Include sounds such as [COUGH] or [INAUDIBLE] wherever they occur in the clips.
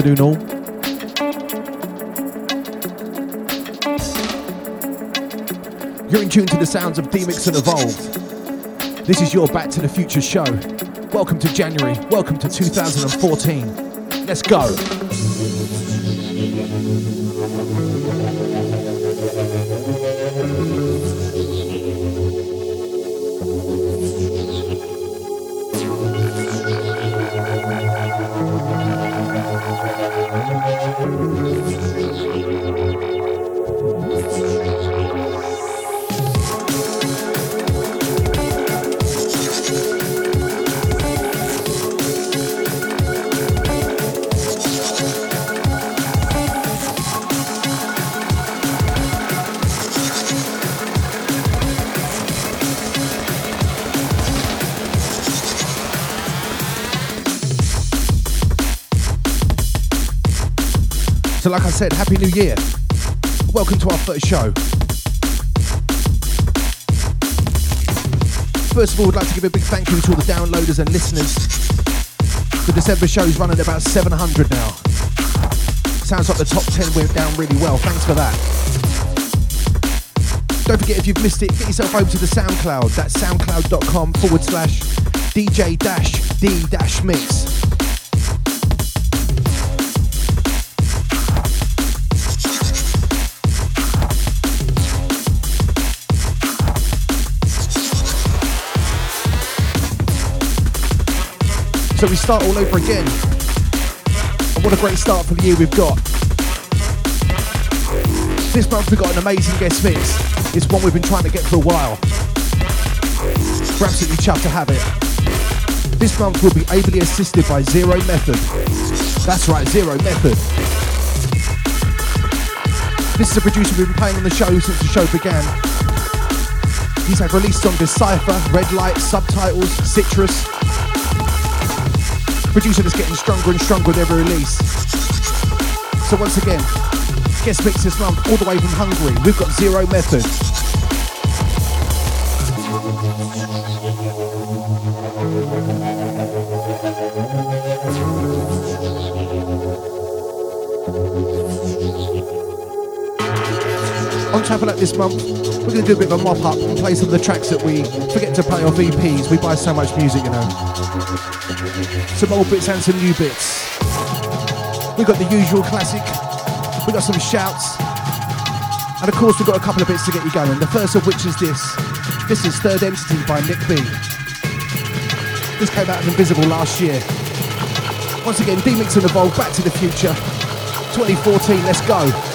Afternoon all. You're in tune to the sounds of D-Mix and Evolve. This is your Back to the Future show. Welcome to January. Welcome to 2014. Let's go. Like I said, Happy New Year. Welcome to our first show. First of all, I'd like to give a big thank you to all the downloaders and listeners. The December show is running about 700 now. Sounds like the top 10 went down really well. Thanks for that. Don't forget, if you've missed it, get yourself over to the SoundCloud. That's soundcloud.com forward slash DJ dash D dash mix. So we start all over again. And what a great start for the year we've got. This month we've got an amazing guest mix. It's one we've been trying to get for a while. We're absolutely chuffed to have it. This month we'll be ably assisted by Zero Method. That's right, Zero Method. This is a producer we've been playing on the show since the show began. He's had released on Decipher, Red Light, Subtitles, Citrus, producer that's getting stronger and stronger with every release. So once again, guest mix this month all the way from Hungary. We've got Zero Method. On Travel Up this month, we're going to do a bit of a mop up and play some of the tracks that we forget to play off EPs. We buy so much music, you know. Some old bits and some new bits. We've got the usual classic. We've got some shouts. And of course, we've got a couple of bits to get you going. The first of which is this. This is Third Entity by Nick B. This came out of Invisible last year. Once again, D-Mix and Evolve, Back to the Future. 2014, let's go.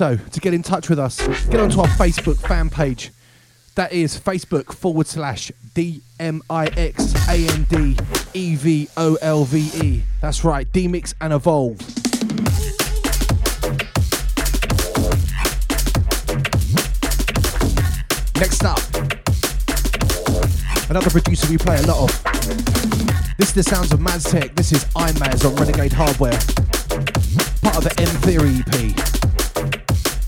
Also, to get in touch with us, get onto our Facebook fan page. That is Facebook forward slash D M I X A N D E V O L V E. That's right, D Mix and Evolve. Next up, another producer we play a lot of. This is the sounds of Maztek. This is iMaz on Renegade Hardware. Part of the M Theory EP.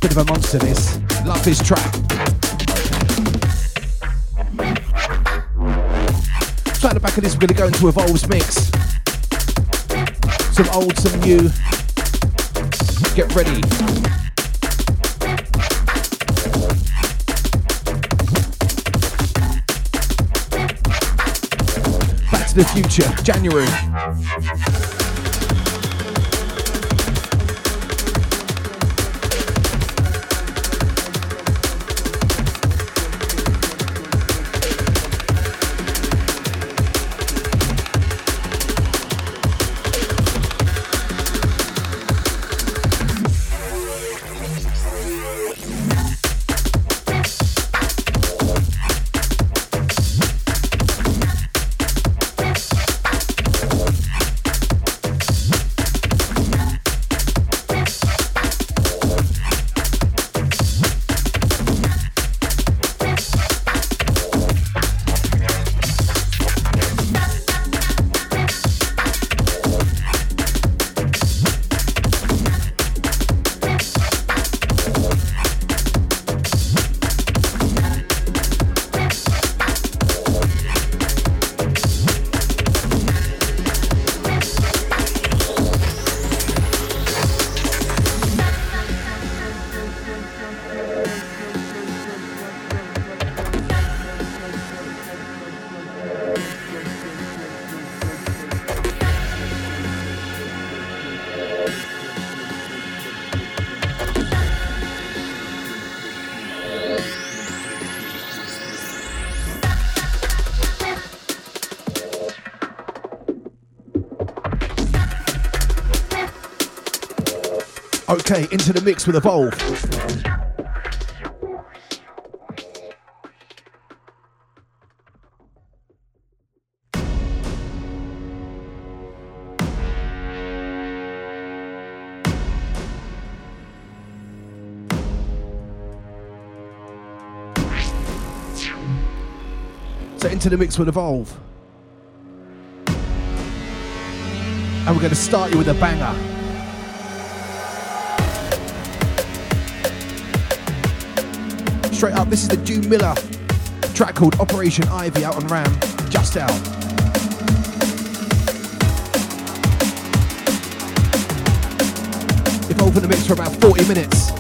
Bit of a monster this. Love this track. So at the back of this, we're going to go into Evolve's mix. Some old, some new. Get ready. Back to the future, January. Into the mix with Evolve. So into the mix with Evolve. And we're going to start you with a banger. This is the June Miller track called Operation Ivy out on Ram, just out. Evolve open the mix for about 40 minutes.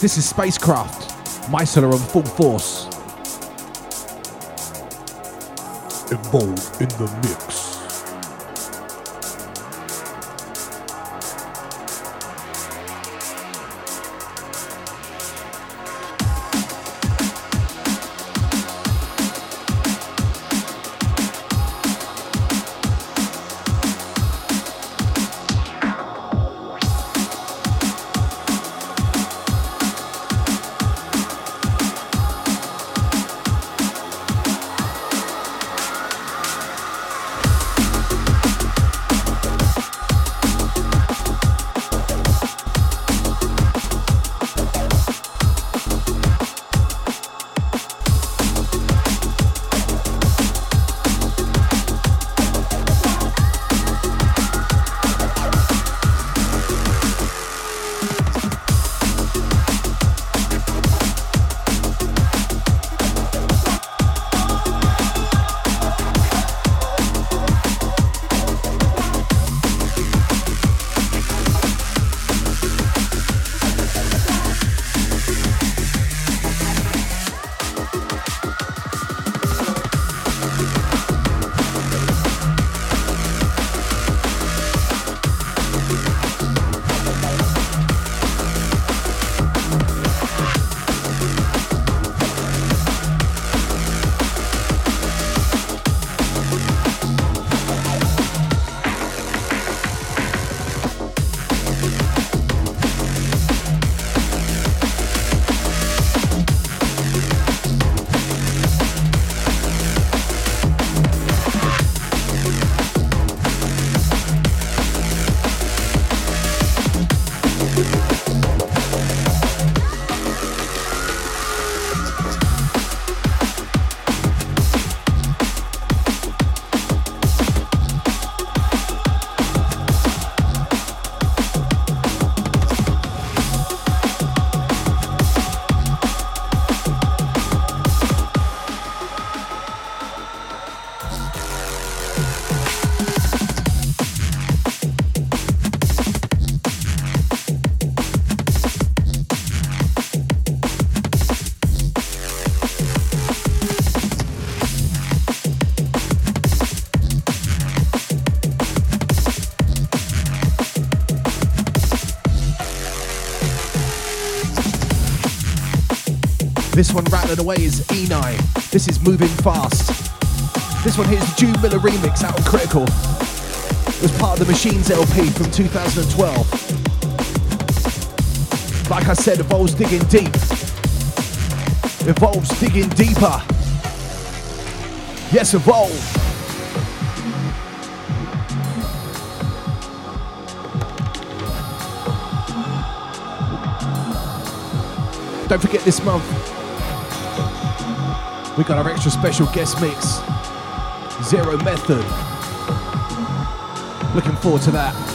This is Spacecraft. Myceller on full force. Evolve in the mix. This one rattling away is Enei. This is moving fast. This one here is the June Miller remix out on Critical. It was part of the Machines LP from 2012. Like I said, Evolve's digging deep. Evolve's digging deeper. Yes, Evolve. Don't forget this month, we got our extra special guest mix, Zero Method. Looking forward to that.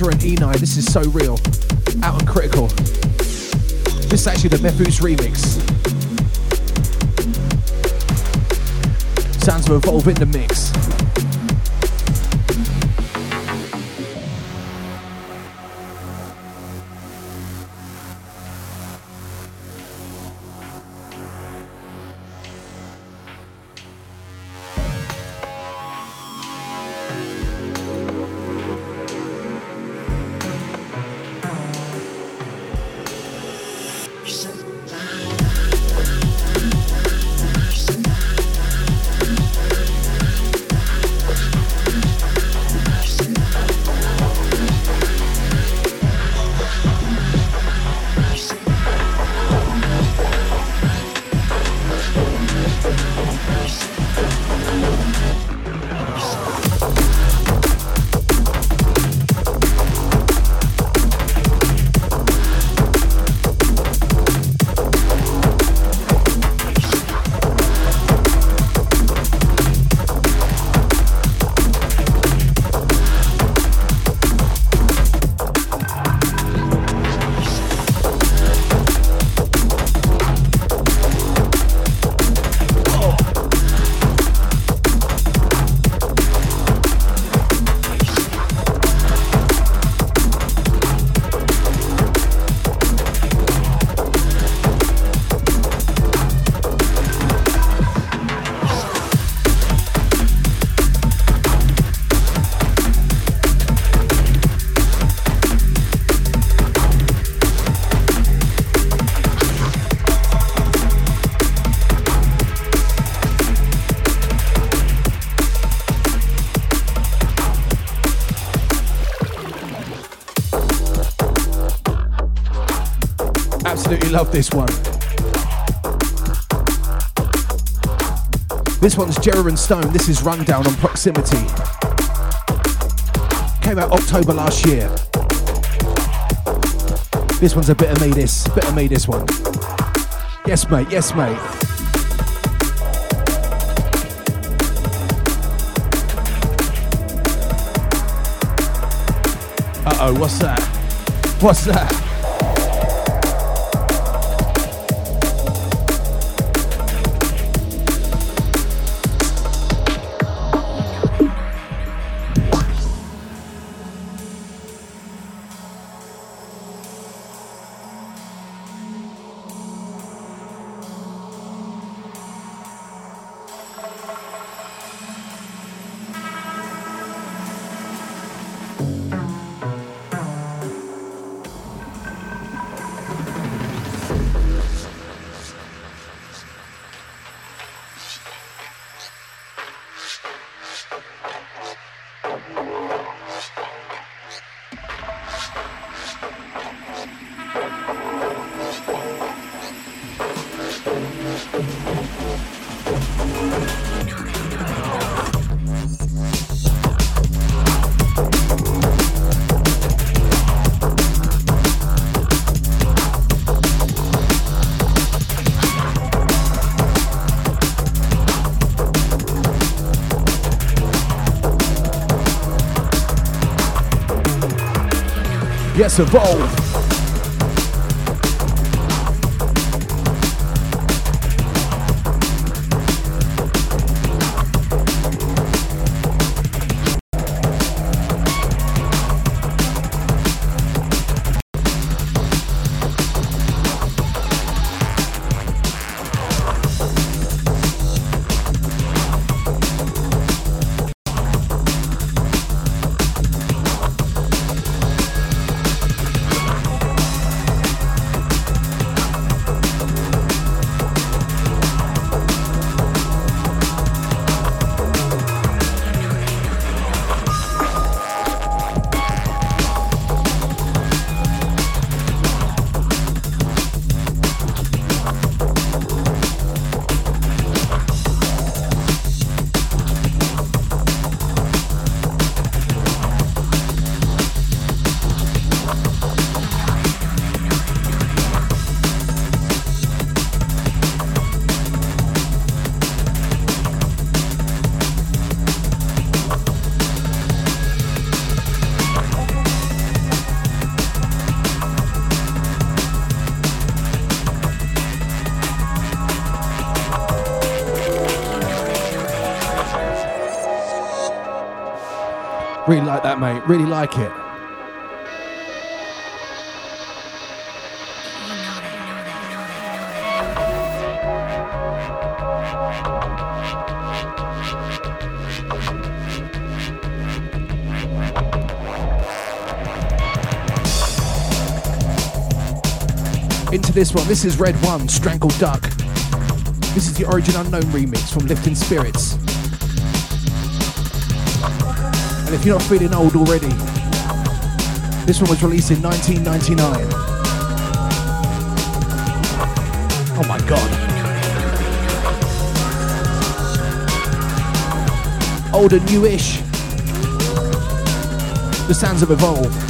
Ezra and Enei. this is so real. Out and critical. This is actually the Mefjus remix. Sounds of Evolve in the mix. Love this one. This one's Gerra and Stone. This is Rundown on Proximity. Came out October last year. This one's a bit of me, this. Bit of me, this one. Yes, mate. Yes, mate. Uh oh, what's that? What's that? Yes, like that, mate. Really like it. Into this one. This is Red One, Strangled Duck. This is the Origin Unknown remix from Lifting Spirits. And if you're not feeling old already, this one was released in 1999. Oh my god. Old and newish. The sounds have Evolve.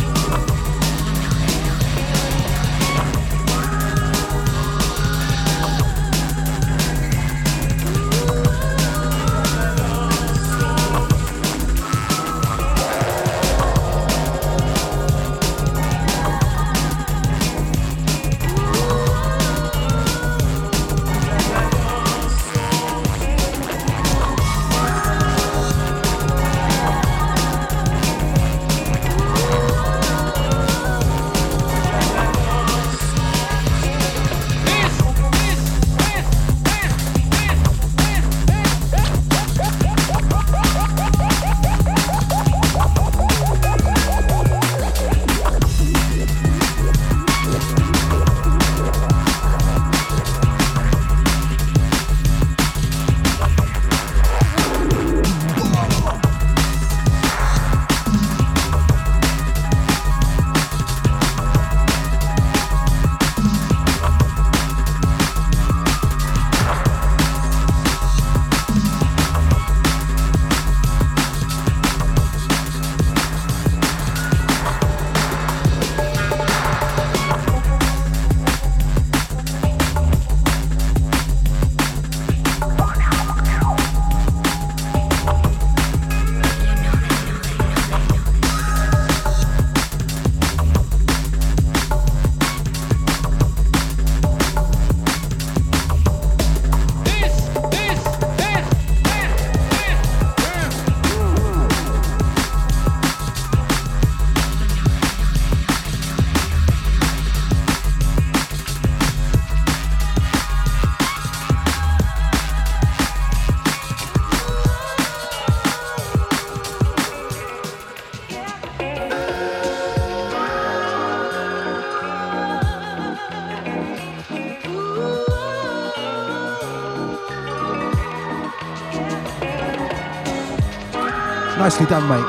Nicely done, mate.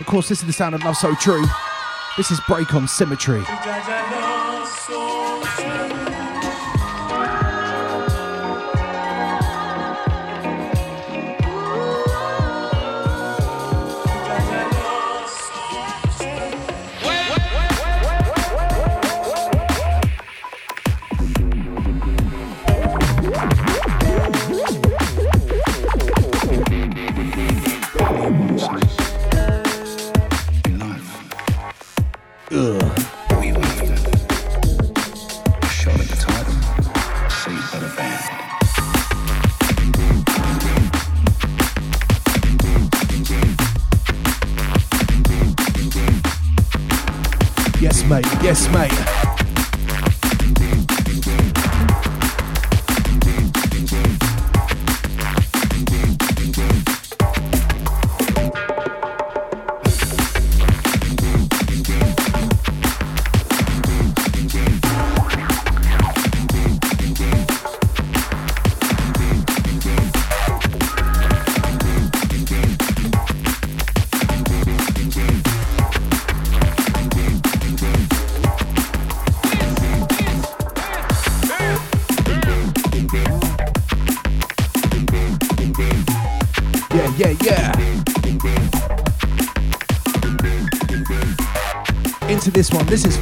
Of course, this is the sound of Love So True. This is Break on Symmetry.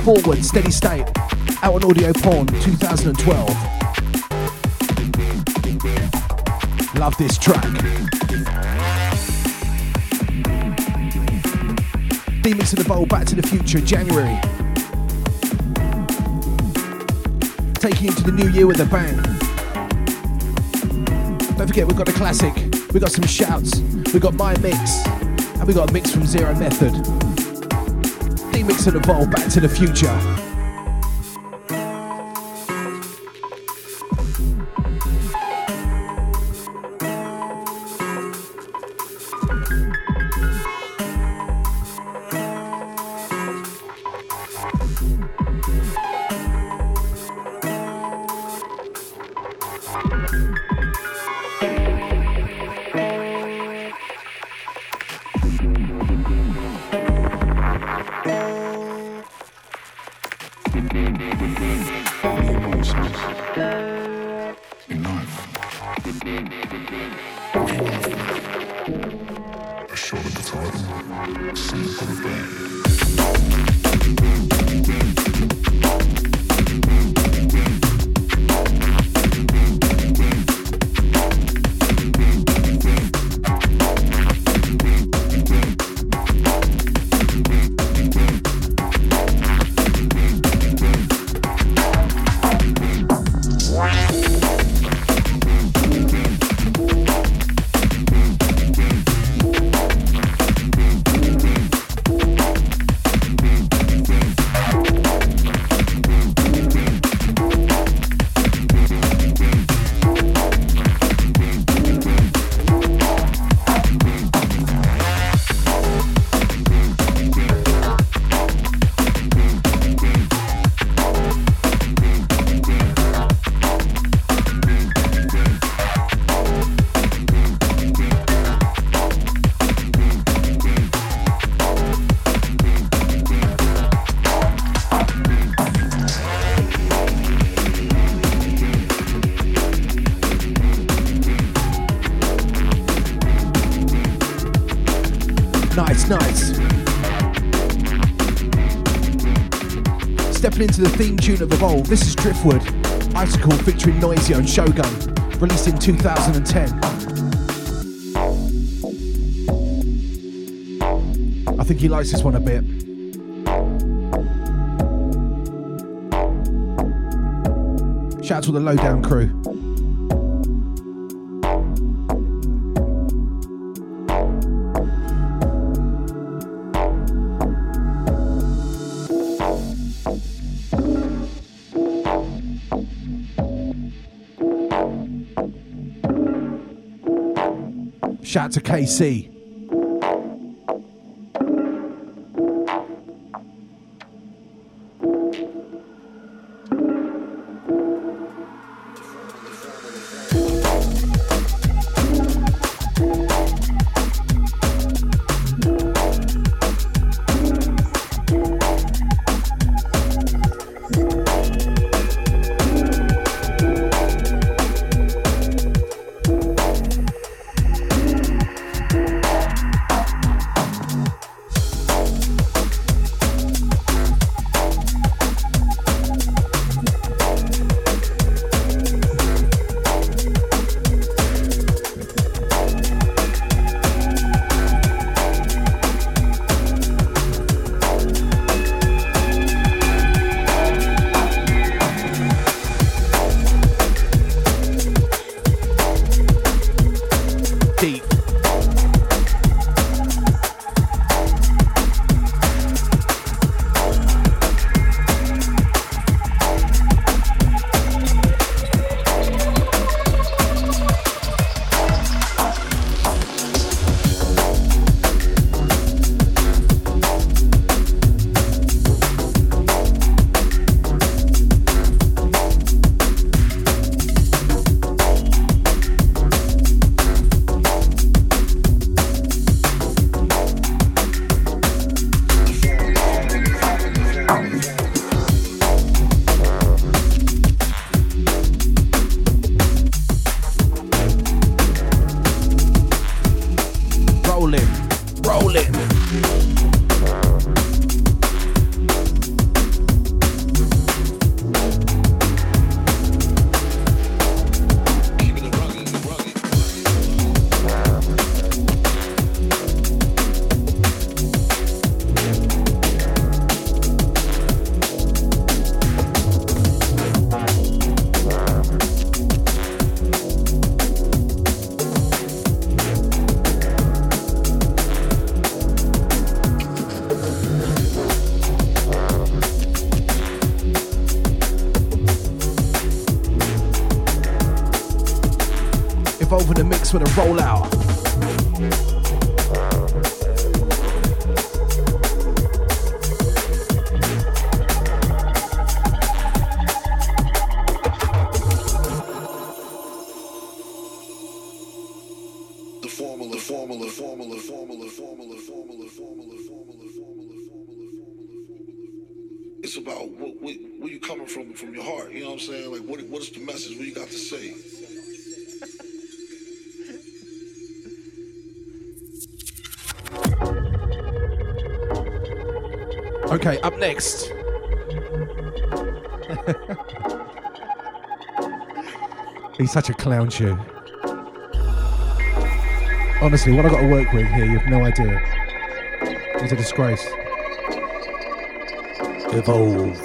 Forward, Steady State, out on Audio Porn 2012. Love this track. D-Mix of the Bowl, Back to the Future, January. Taking you to the new year with a bang. Don't forget, we've got a classic, we've got some shouts, we've got my mix, and we've got a mix from Zero Method. Mix and Evolve Back to the Future. Into the theme tune of Evolve. This is Driftwood, Icicle featuring Noisia and Shogun, released in 2010. I think he likes this one a bit. Shout out to the Lowdown crew. Out to KC. Okay, up next. [LAUGHS] He's such a clown shoe. Honestly, what I've got to work with here, you have no idea. He's a disgrace. Evolve.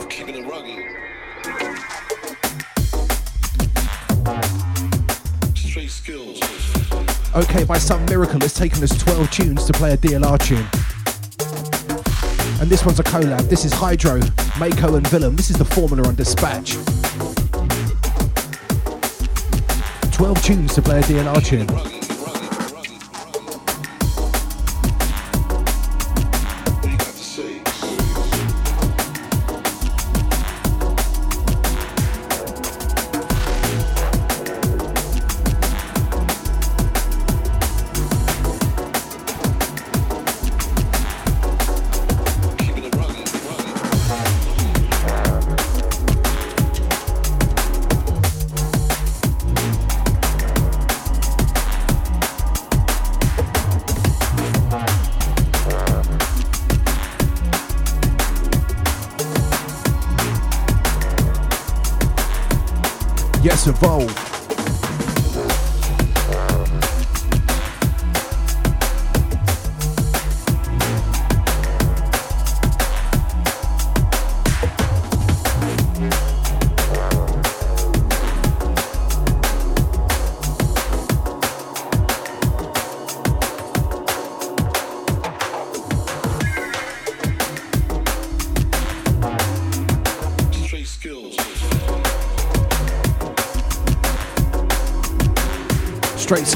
Okay, by some miracle, it's taken us 12 tunes to play a DLR tune. And this one's a collab. This is Hydro, Mako, and Villem. This is the formula on Dispatch. 12 tunes to play a DLR tune.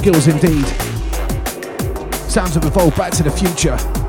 Skills indeed. Sounds of Evolve Back to the Future.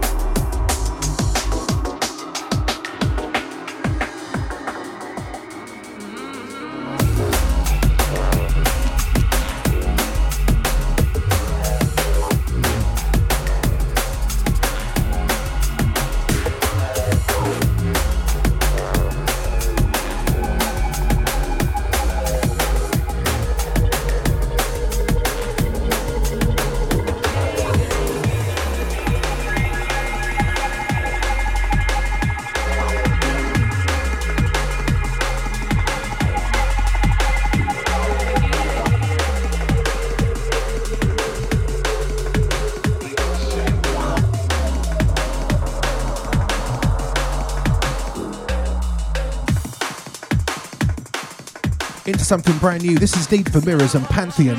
Something brand new. This is Deep for Mirrors and Pantheon.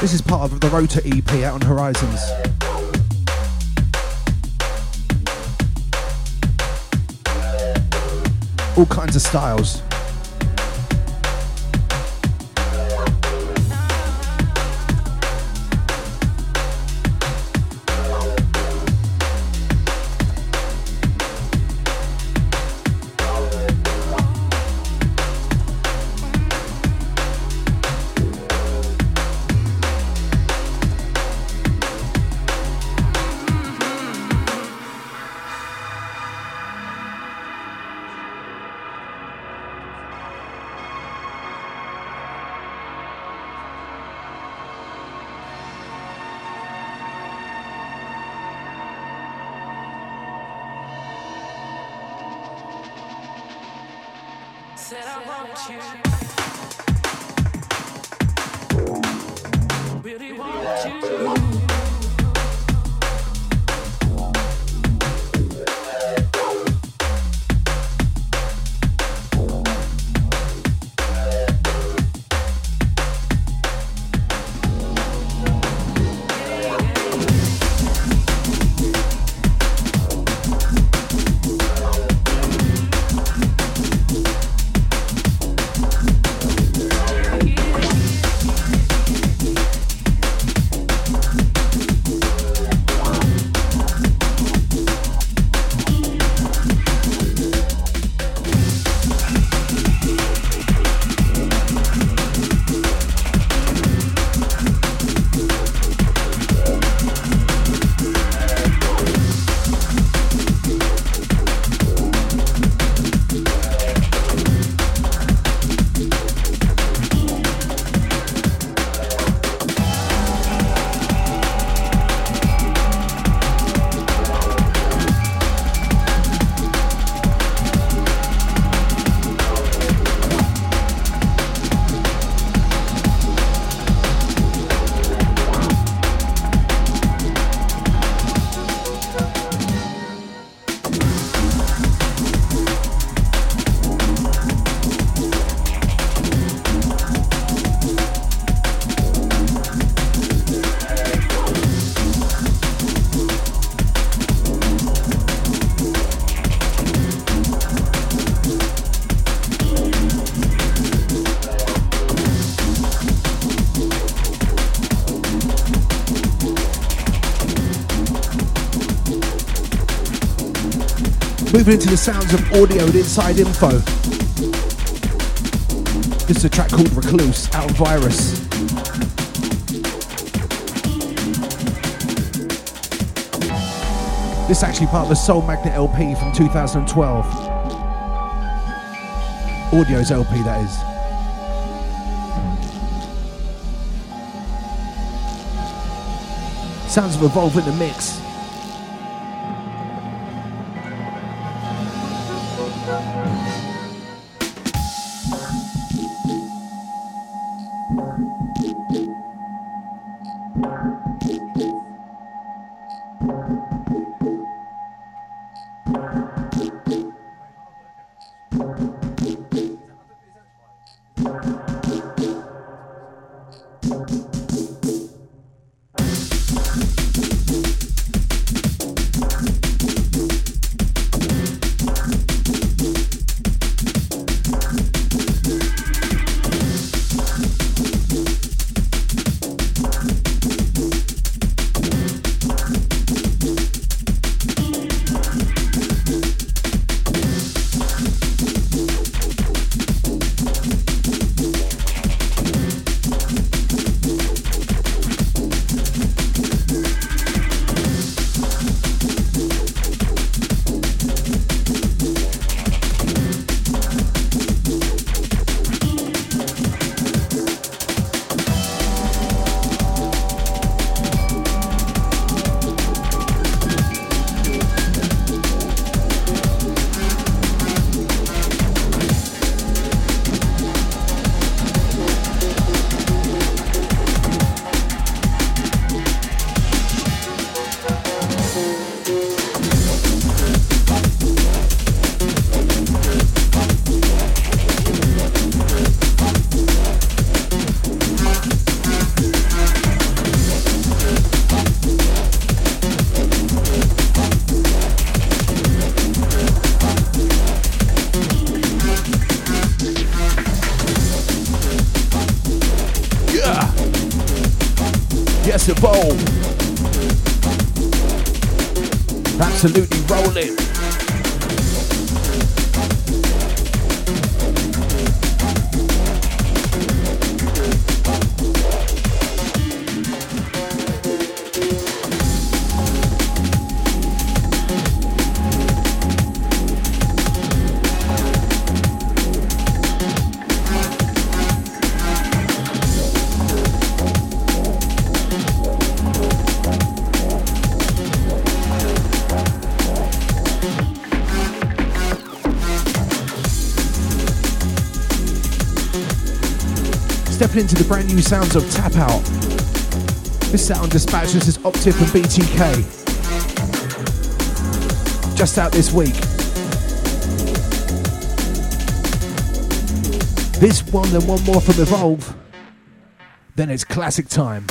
This is part of the Rota EP out on Horizons. All kinds of styles. Moving into the sounds of audio and inside info. This is a track called Recluse out of Virus. This is actually part of the Soul Magnet LP from 2012. Audio's LP, that is. Sounds of Evolve in the mix. Absolutely rolling. Into the brand new sounds of Tap Out. This sound dispatch this is Optiv and BTK. Just out this week. This one and one more from Evolve. Then it's classic time.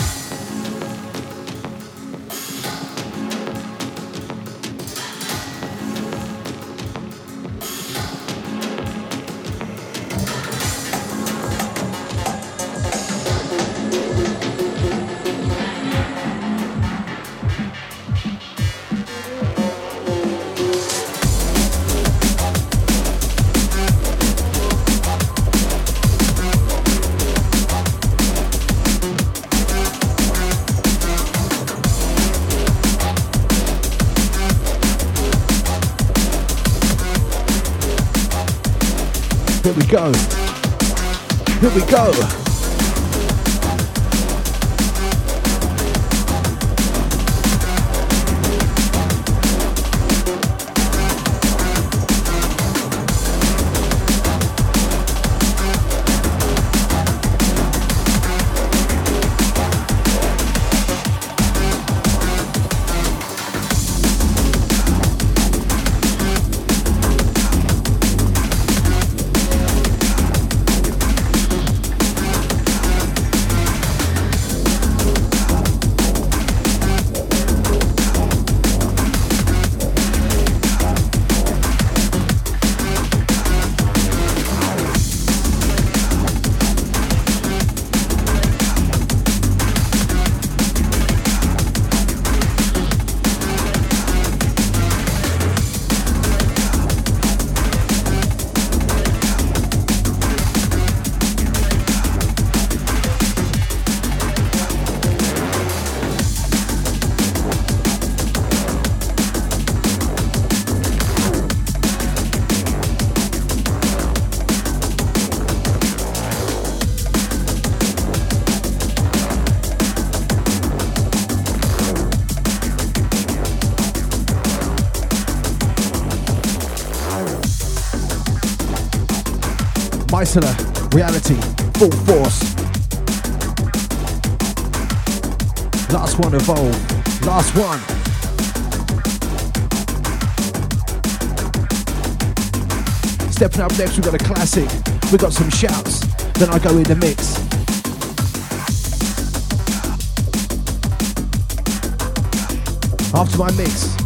We go. Mysela, reality, full force. Last one, evolve. Last one. Stepping up next, we got a classic. We got some shouts. Then I go in the mix. After my mix,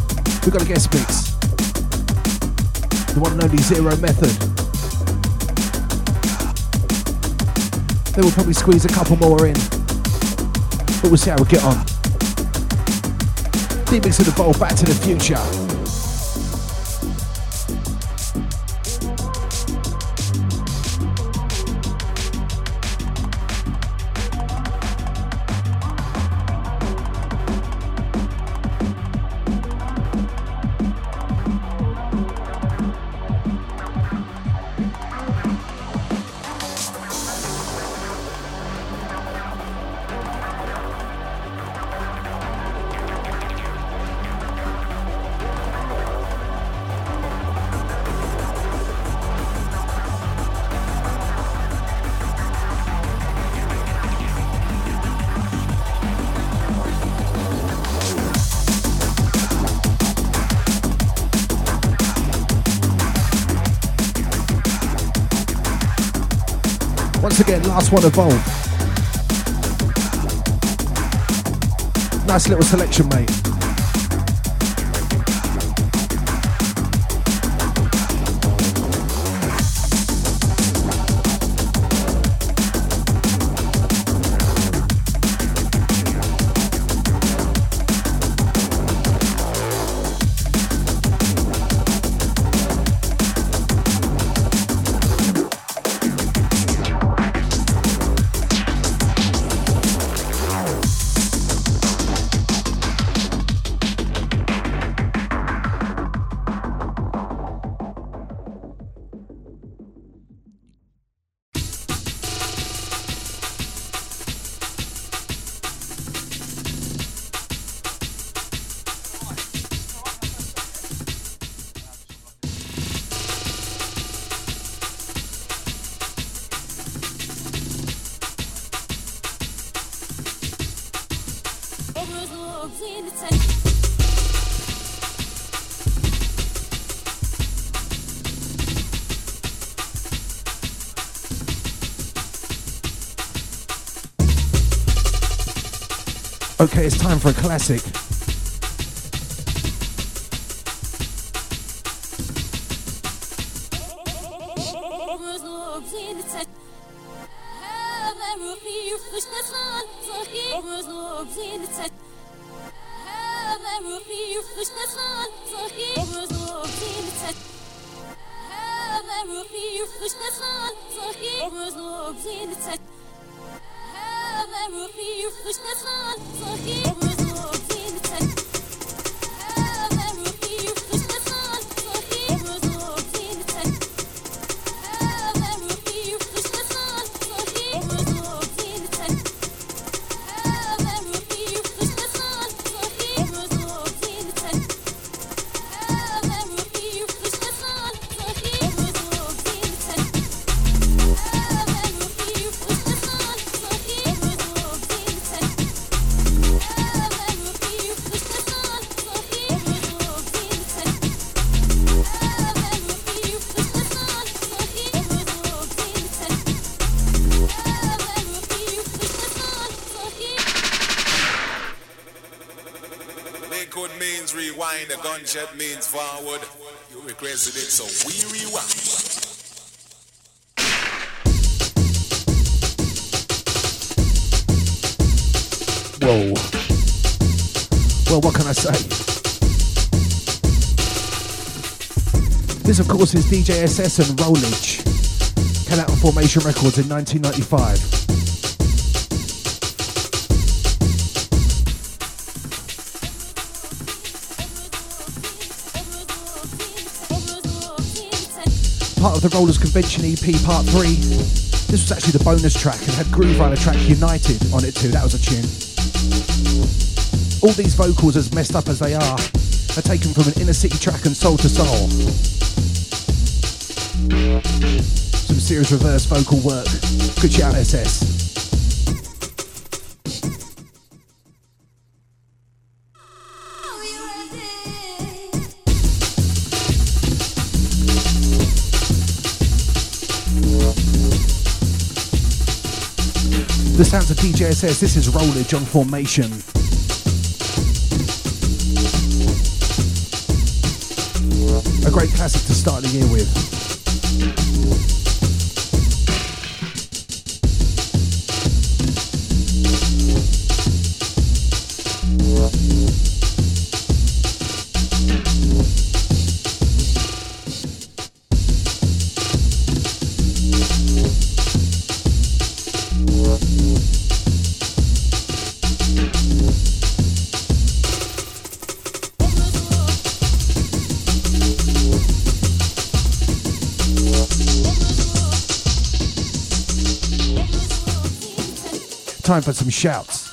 we got a guest mix. The one and only Zero Method. They will probably squeeze a couple more in. But we'll see how we get on. Deep of the bowl, back to the future. Last one evolve. Nice little selection, mate. Okay, it's time for a classic. DJ SS and Rollage. Came out on Formation Records in 1995. part of the Rollers Convention EP Part 3. This was actually the bonus track and had Grooverider track United on it too. That was a tune. All these vocals, as messed up as they are, are taken from an inner city track and Soul II Soul. Serious reverse vocal work. Good shout, SS. The sounds of DJSS, this is Rollage on Formation. A great classic to start the year with. Time for some shouts.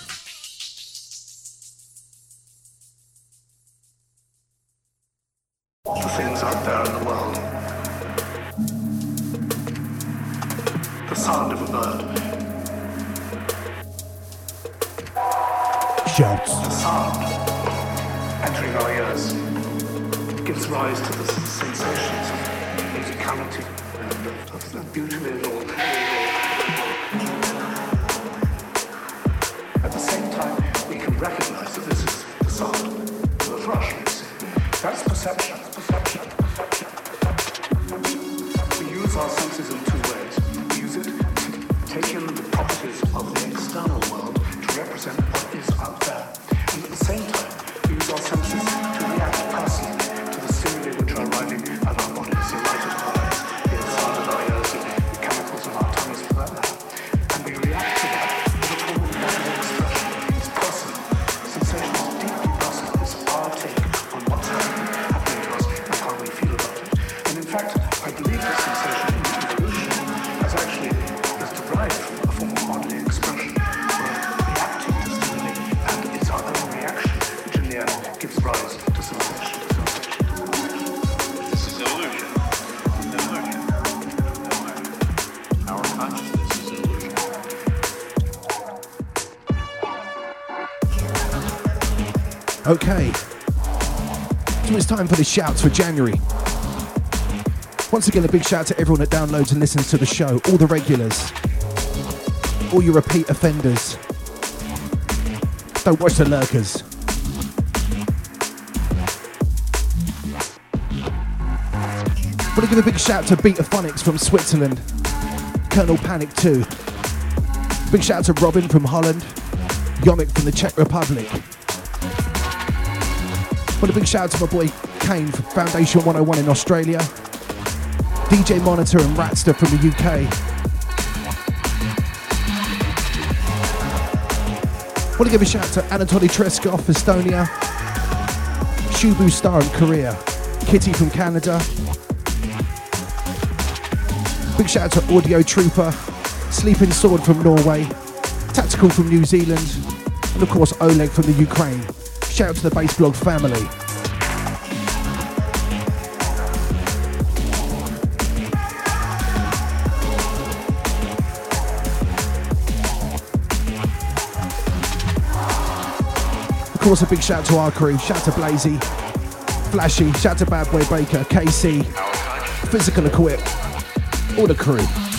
Okay. So it's time for the shouts for January. Once again, a big shout out to everyone that downloads and listens to the show, all the regulars, all your repeat offenders. Don't watch the lurkers. Want to give a big shout out to Betaphonics from Switzerland, Colonel Panic 2. Big shout out to Robin from Holland, Yomik from the Czech Republic. Want a big shout out to my boy Kane from Foundation 101 in Australia, DJ Monitor and Ratster from the UK. Want to give a shout out to Anatoly Treskov, from Estonia, Shubu Star in Korea, Kitty from Canada. Big shout out to Audio Trooper, Sleeping Sword from Norway, Tactical from New Zealand, and of course Oleg from the Ukraine. Shout out to the Bass Blog family. Of course, a big shout out to our crew. Shout out to Blazy, Flashy, shout out to Bad Boy Baker, KC, Physical Equip, all the crew.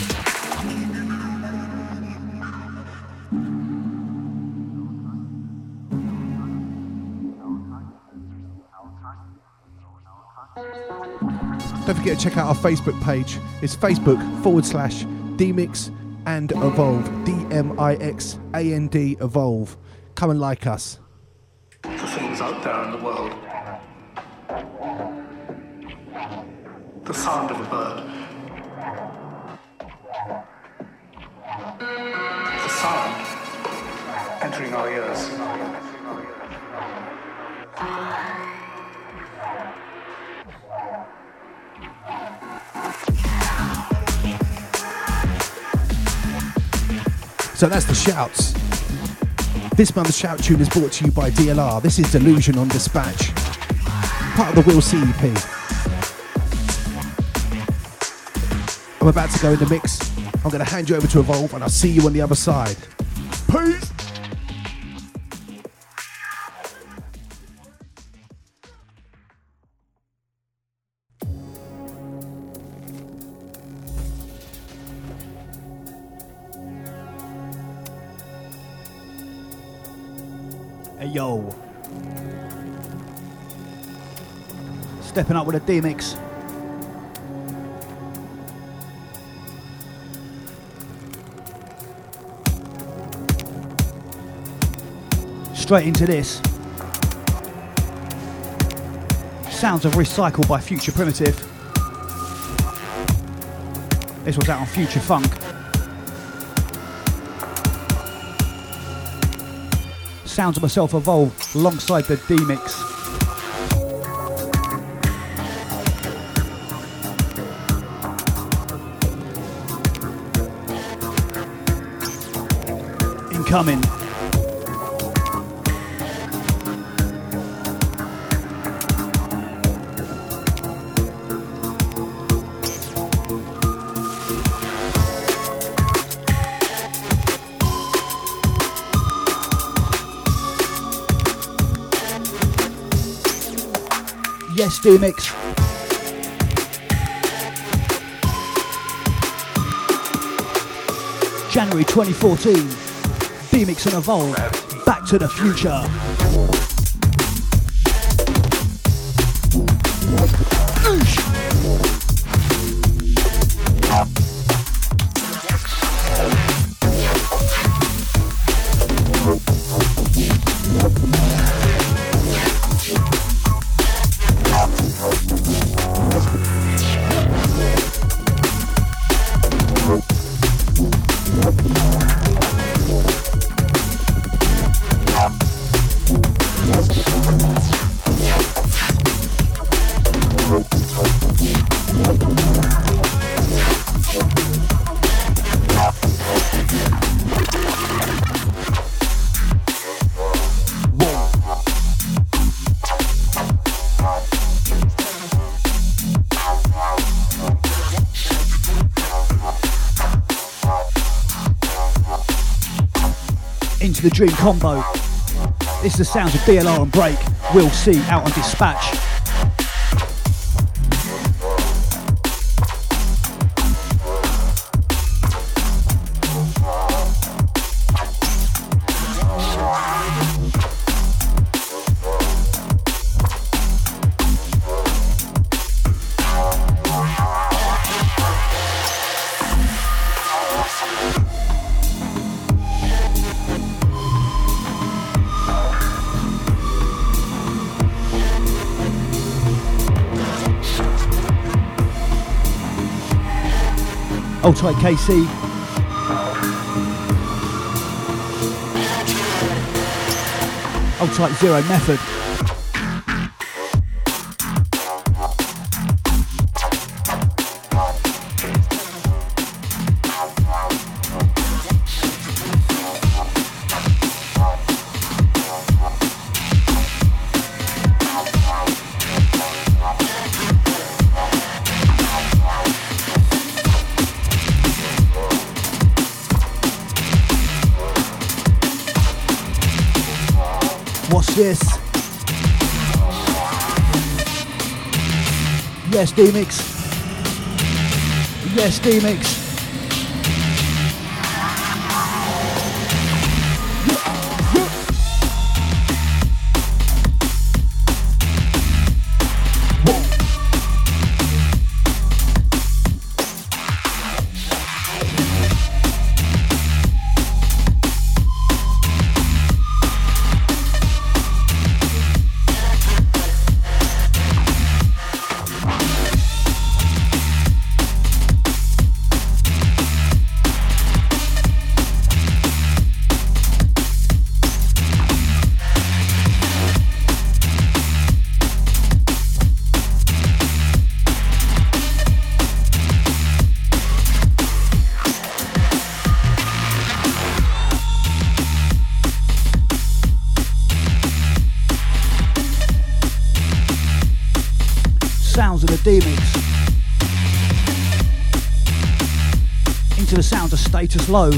Forget to check out our Facebook page. It's Facebook forward slash DMix and Evolve. D M I X A N D Evolve. Come and like us. The things out there in the world. The sound of a bird. The sound entering our ears. So that's the shouts. This month's shout tune is brought to you by DLR. This is Delusion on Dispatch, part of the Will C EP. I'm about to go in the mix. I'm going to hand you over to Evolve, and I'll see you on the other side. Peace. Stepping up with a D-Mix. Straight into this. Sounds of Recycle by Future Primitive. This was out on Future Funk. Sounds of myself evolve alongside the D-Mix. Incoming. Yes, D-Mix. January 2014. D-Mix and Evolve. Back to the future. The Dream combo. This is the sounds of DLR and Break. We'll see out on Dispatch. Hold tight, KC. Hold tight, Zero Method. Yes, D-Mix. Yes, D-Mix. Of Low.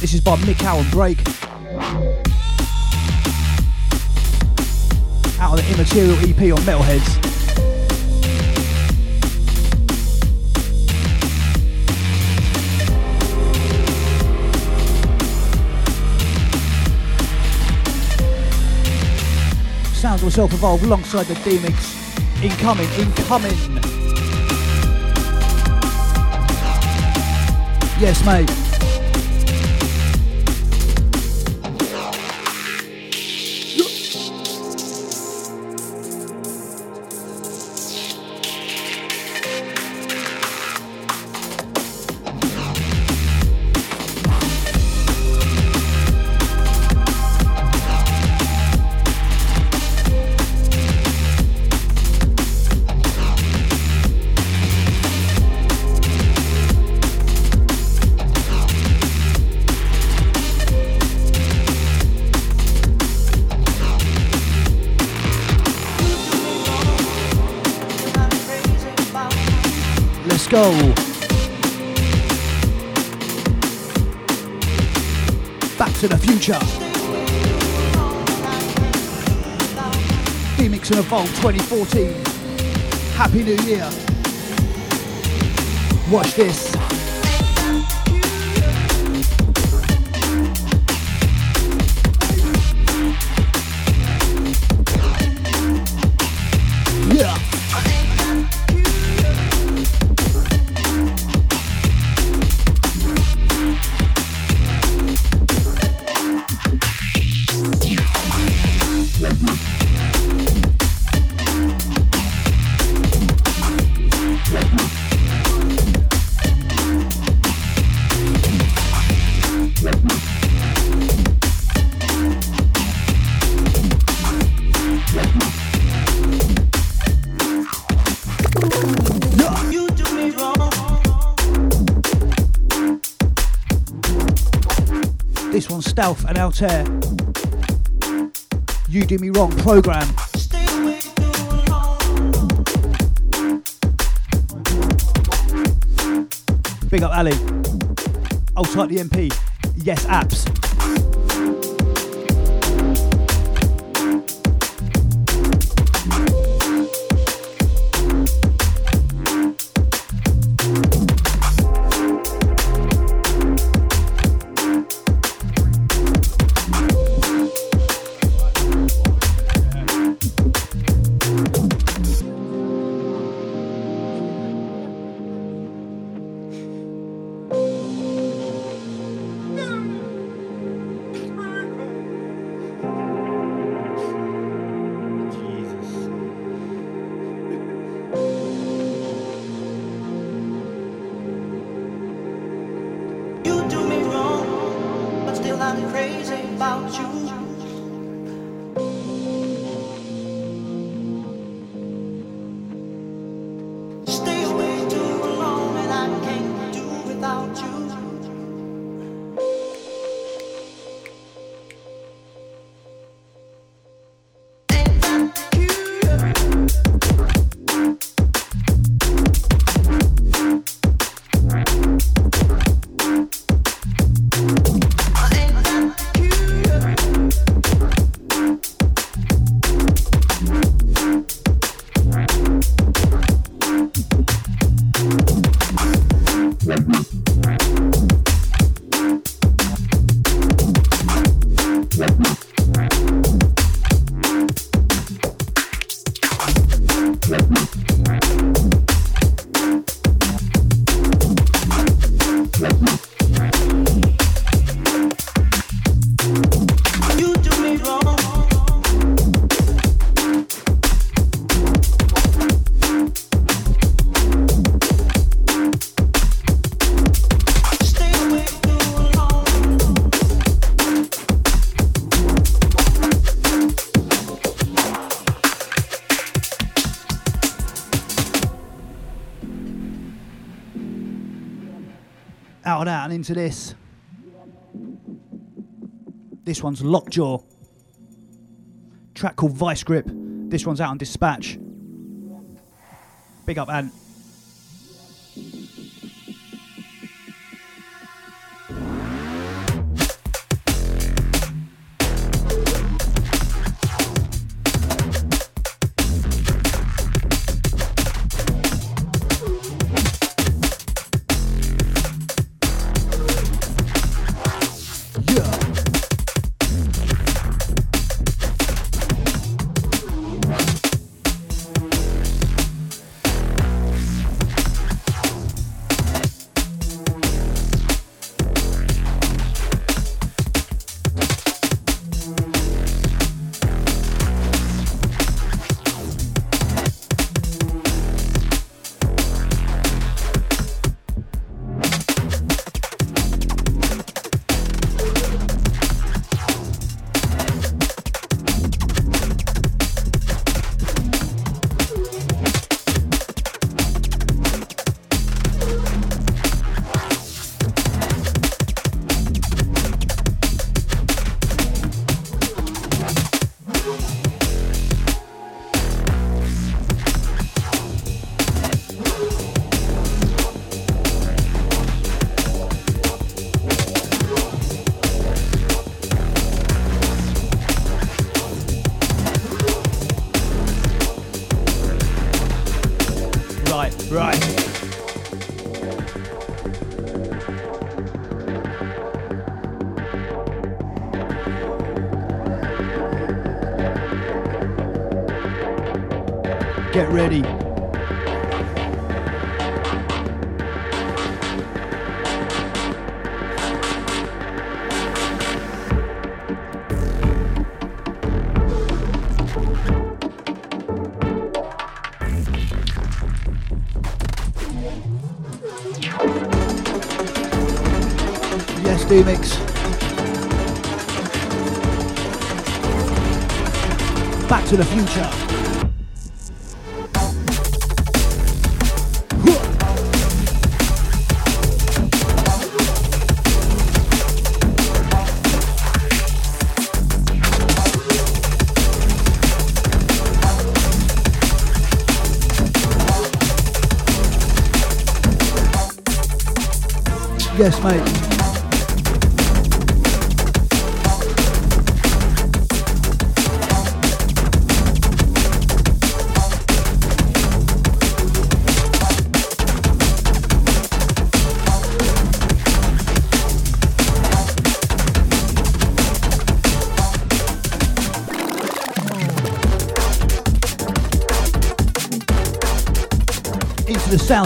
This is by Mikal and Break. Out of the Immaterial EP on Metalheadz. Sounds of Self Evolve alongside the D-Mix. Incoming, incoming. Yes, mate. Go. Back to the future. D-Mix and Evolve 2014. Happy New Year. Watch this. And Altair. You Do Me Wrong program. Big up Ali. Old tight the MP. Yes, apps. This. This one's Lockjaw. Track called Vice Grip. This one's out on Dispatch. Big up, Ant.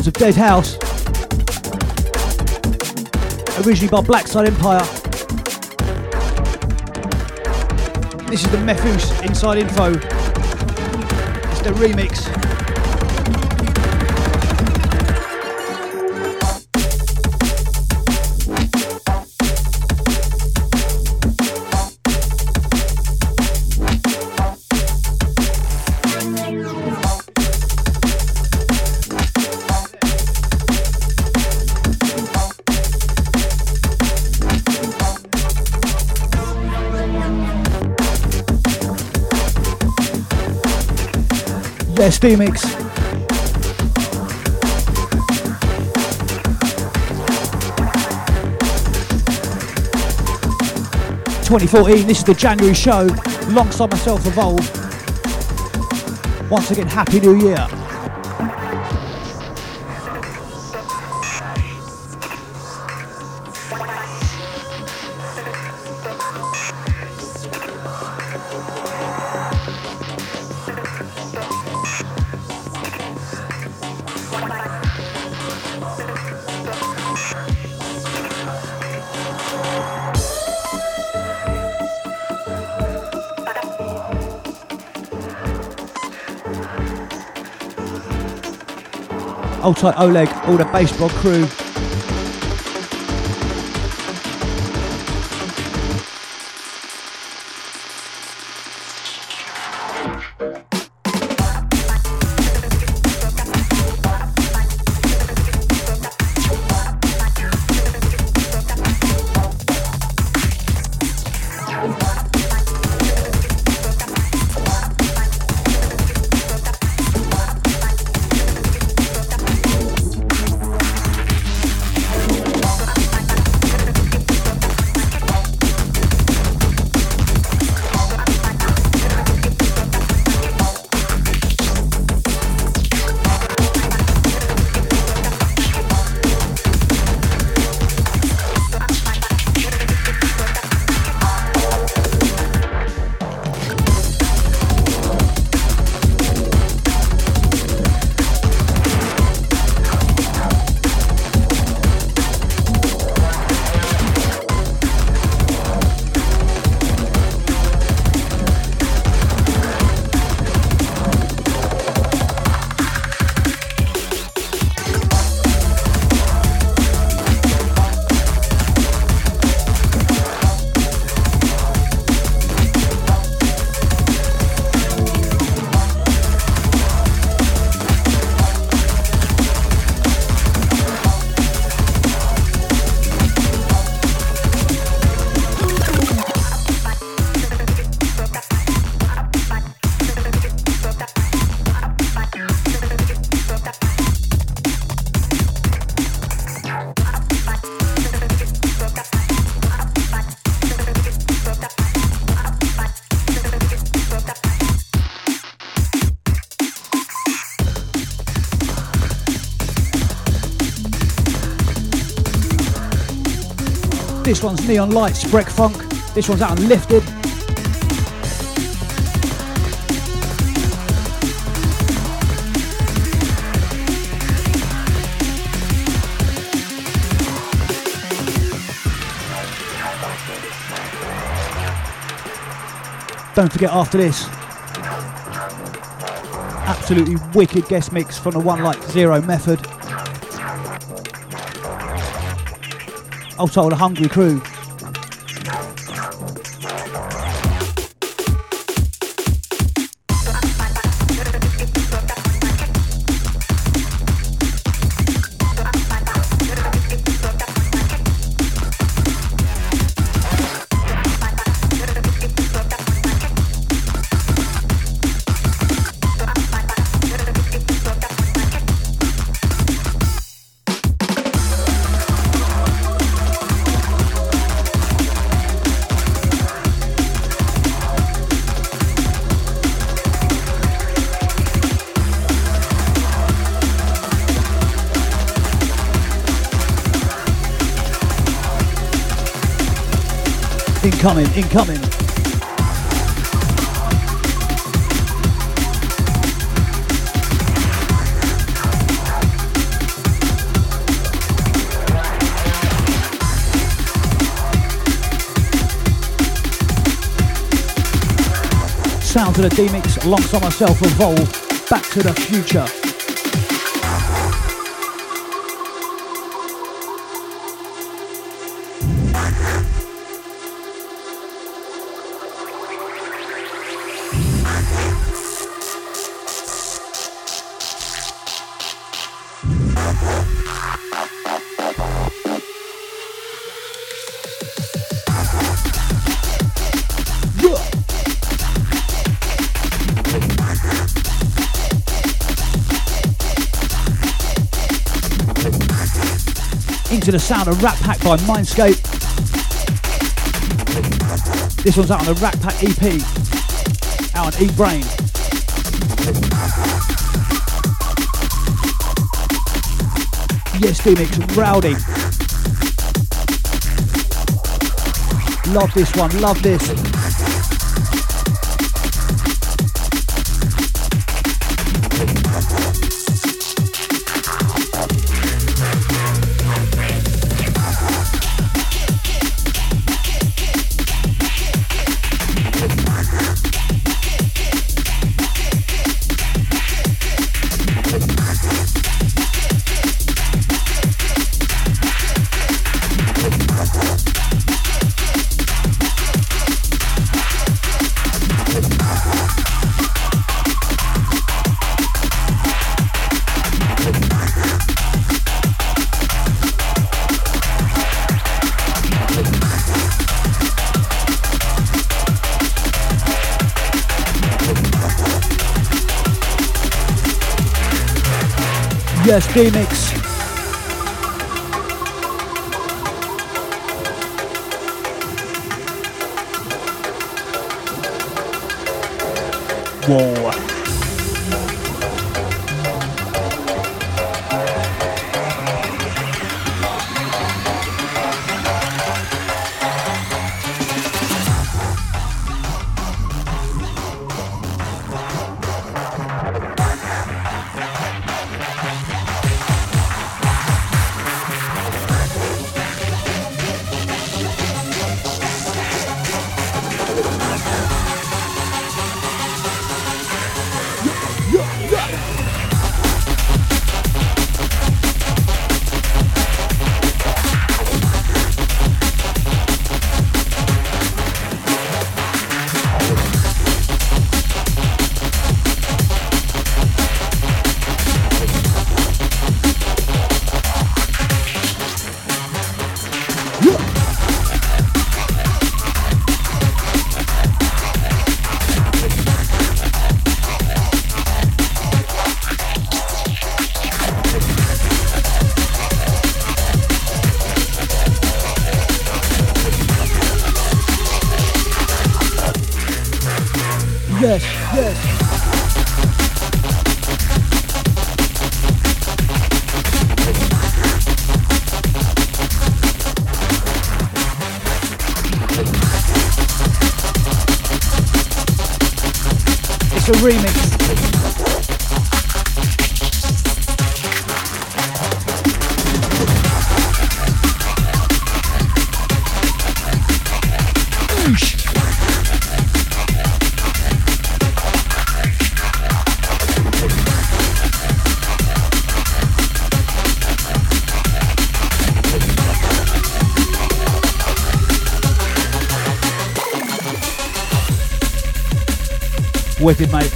Sounds of Dead House. Originally by Black Sun Empire. This is the Mefjus Inside Info. It's the remix. Yes, D-Mix. Twenty fourteen. This is the January show, alongside myself, Evolve. Once again, Happy New Year. Old tight Oleg, all the Bass Blog crew. This one's Neon Lights, Break Funk. This one's out on Lifted. Don't forget after this, absolutely wicked guest mix from the One Like Zero method. Also the Hungry Crew. Incoming, incoming. Sounds of the D-Mix alongside myself, Evolve, Back to the Future. Sound of Rat Pack by Mindscape. This one's out on the Rat Pack EP, out on Eatbrain. Yes, D-Mix, rowdy. Love this one, love this. Yes, D-Mix. Wicked, mate.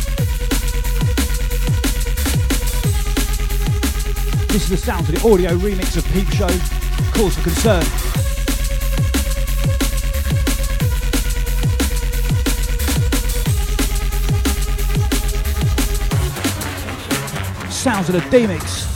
This is the sound of the audio remix of Peep Show. Cause for concern. Sounds of the D-Mix.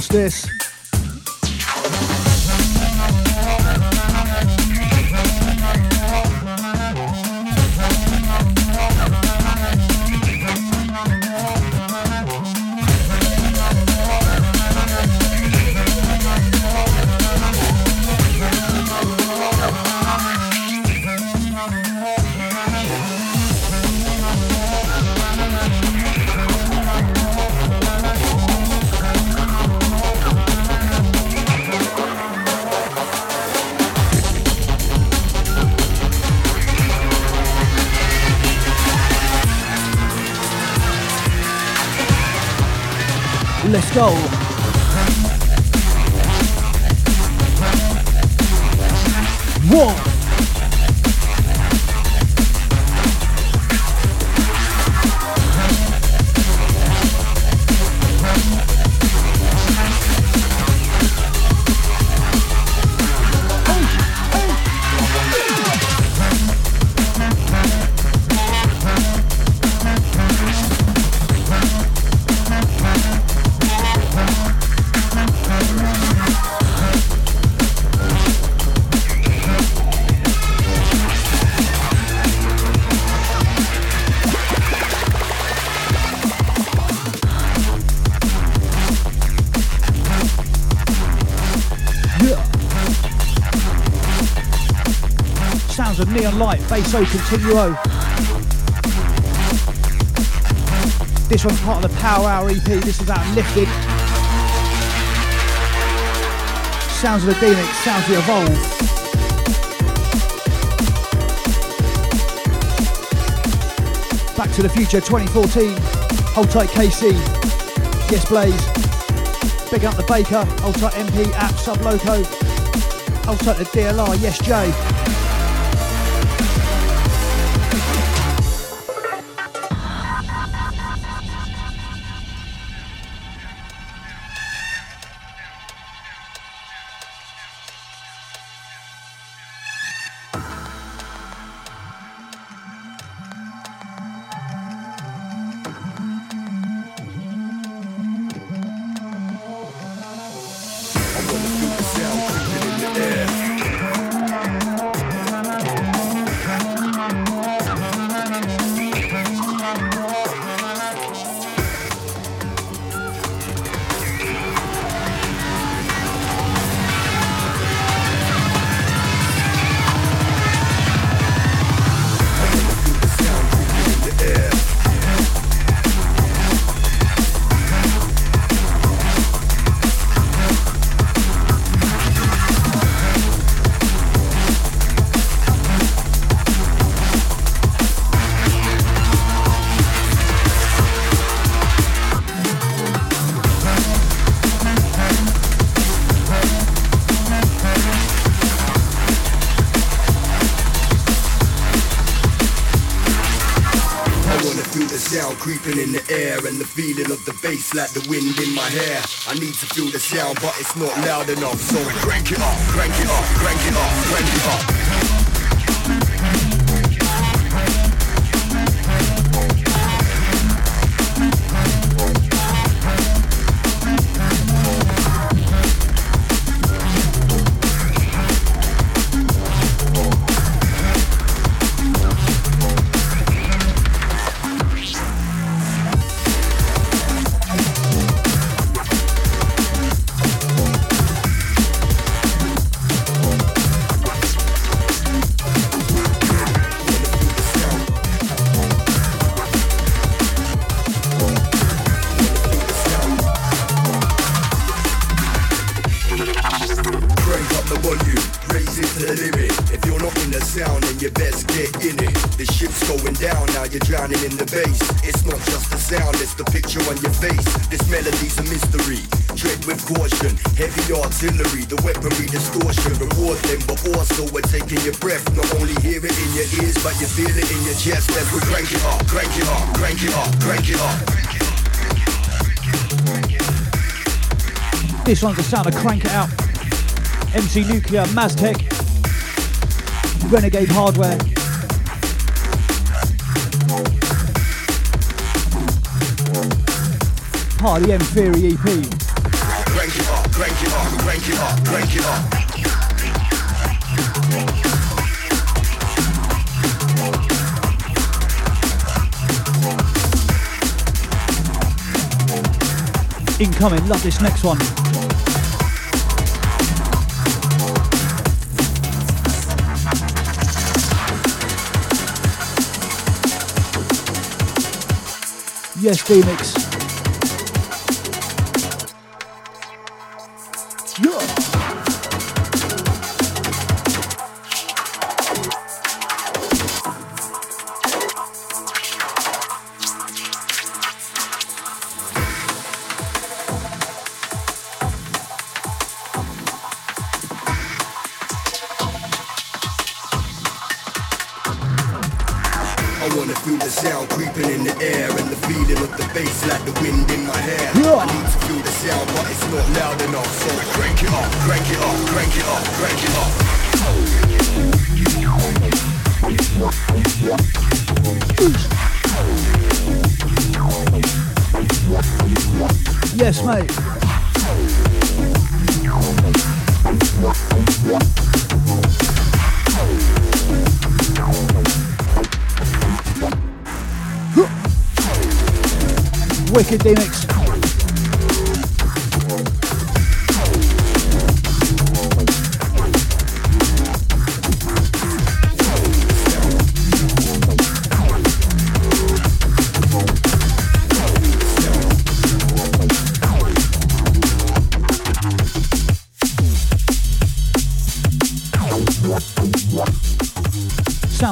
What's this? Light, continuo. Oh. This one's part of the Power Hour EP. This is out lifted. Sounds of the D-Mix, sounds of the Evolve. Back to the Future 2014. Hold tight KC. Yes, Blaze. Big up the Baker, Hold tight MP, app, Sub Loco. Hold tight the DLR, yes, Jay. Creeping in the air and the feeling of the bass like the wind in my hair. I need to feel the sound, but it's not loud enough. So crank it up, crank it up, crank it up, crank it up. This one's the sound of Crank It Out. MC Nuclear, Maztek, Renegade Hardware. Party M Theory EP. Crank it up, crank it up, crank it up, crank it up. Incoming, love this next one. Yes, D-Mix.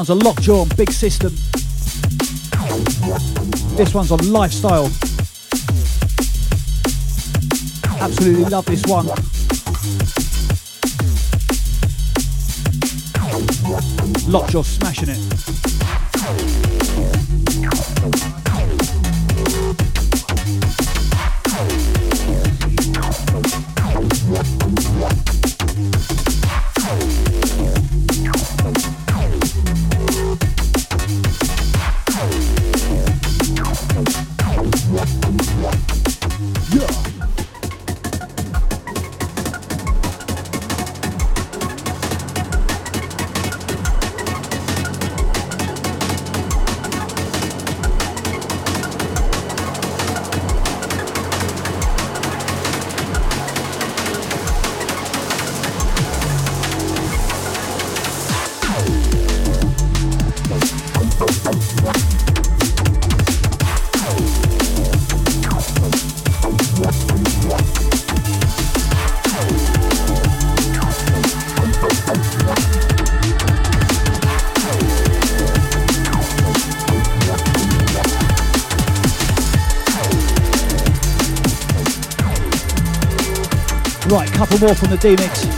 Sounds a lockjaw on big system. This one's on lifestyle. Absolutely love this one. Lockjaw smashing it. Couple from the D-Mix.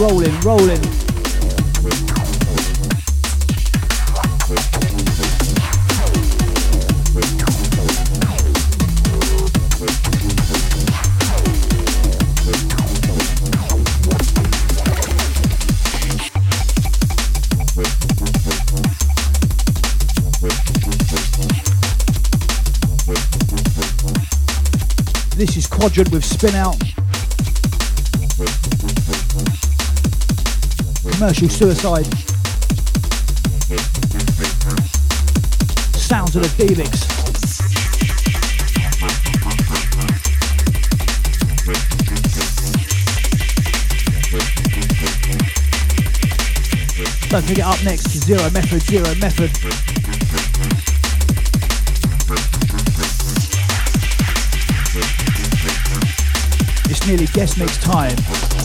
Rolling, rolling. This is Quadrant with Spin Out. Commercial Suicide. Sounds of the D-Mix. Don't forget up next, Zero Method, Zero Method. It's nearly guest mix time.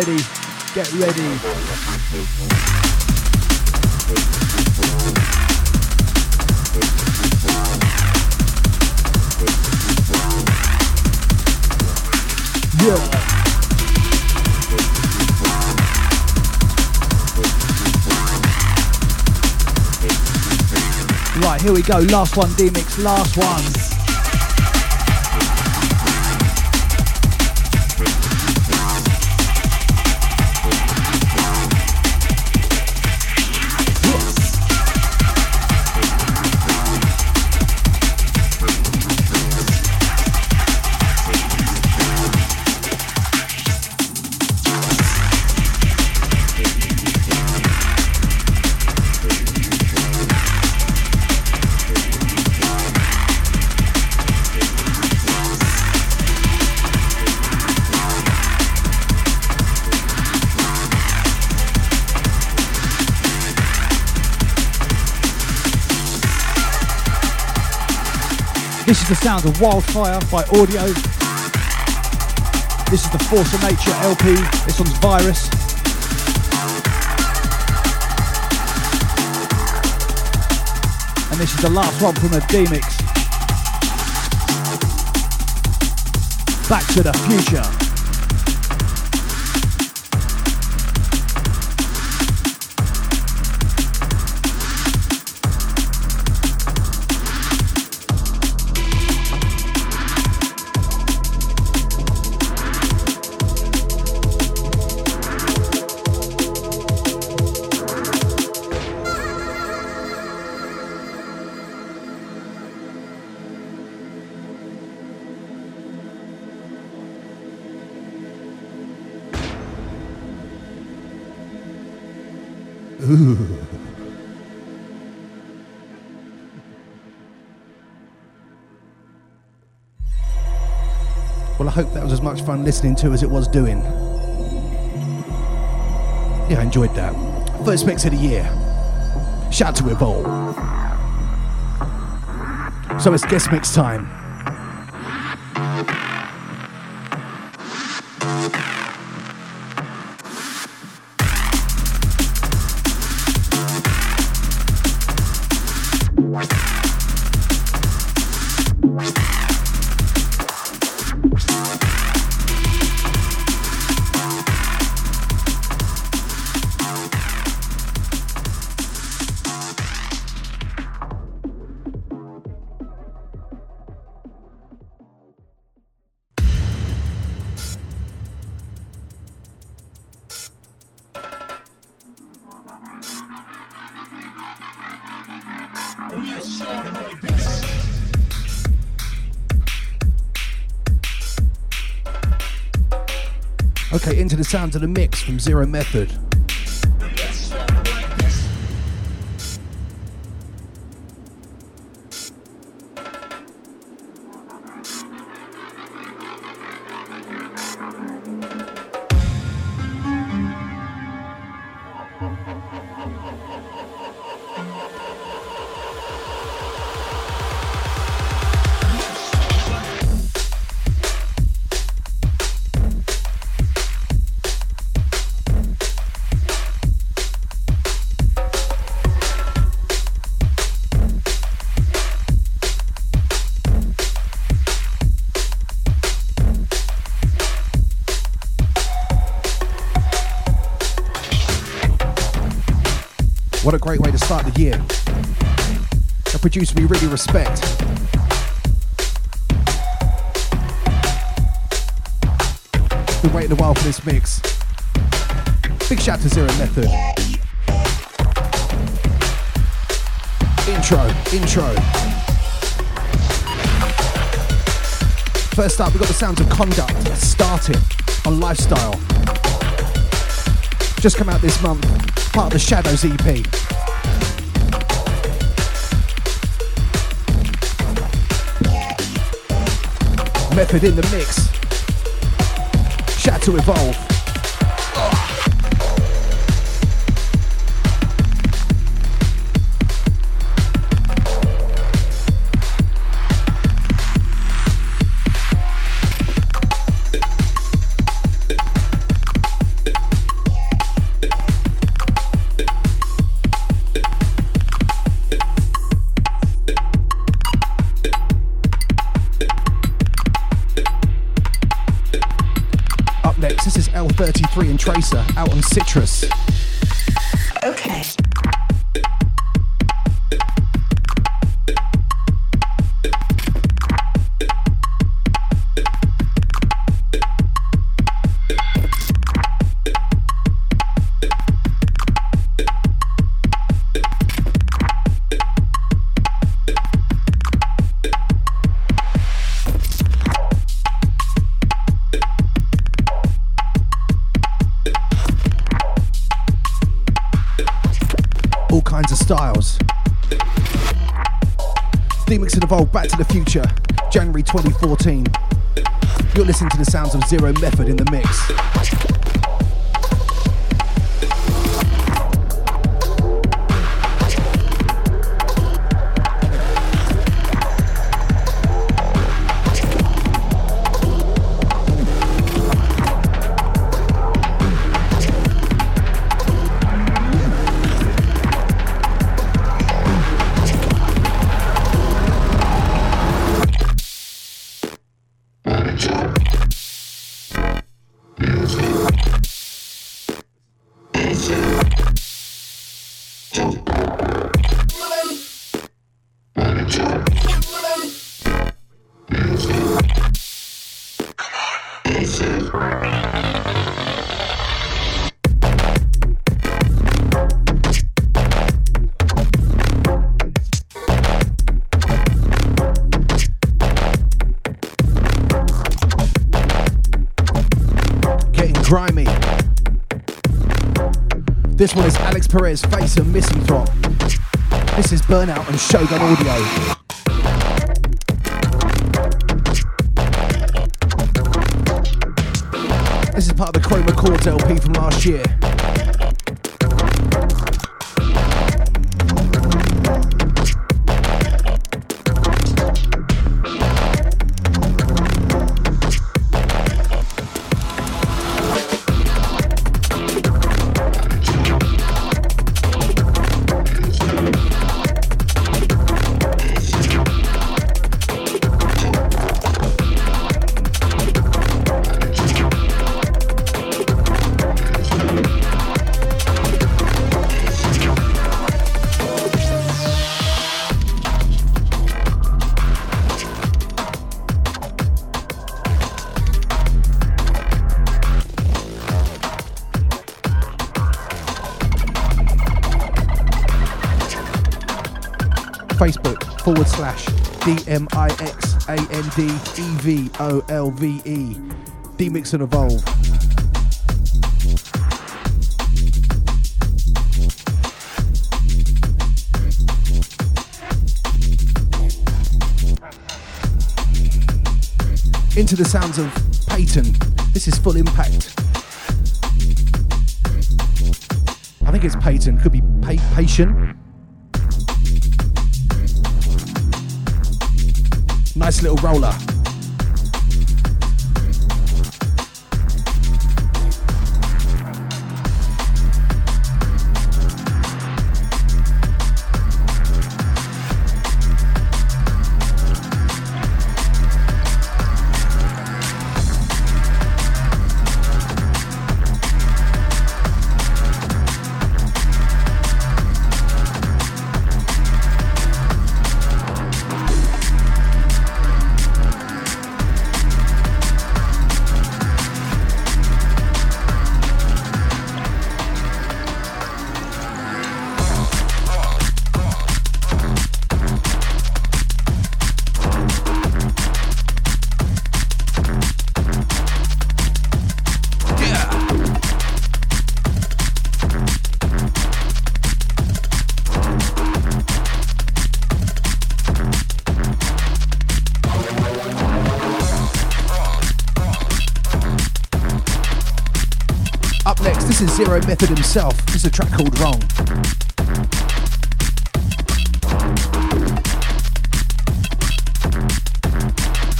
Ready. Get ready. Yeah. Right, here we go. Last one, D-Mix. Last one. The sound of Wildfire by Audio. This is the Force of Nature LP. This one's Virus. And this is the last one from the D-Mix. Back to the future. Much fun listening to as it was doing. Yeah, I enjoyed that. First mix of the year. Shout out to Evolve. So it's guest mix time. Sounds of the mix from Zero Method. What a great way to start the year. A producer we really respect. Been waiting a while for this mix. Big shout to Zero Method. Intro, intro. First up, we got the sounds of conduct starting on lifestyle. Just come out this month, part of the Shadows EP. Method in the mix. Shout to Evolve. L33 and Tracer out on Citrus. 14. You're listening to the sounds of Zero Method in the mix. Perez, Phace and Misanthrop. This is Burnout and Shogun Audio. This is part of the Chroma Chords LP from last year. N D E V O L V E. D-Mix and Evolve. Into the sounds of Peyton. This is full impact. I think it's Peyton. Could be pa- Patient. Nice little roller. Zero Method himself. Is a track called Wrong.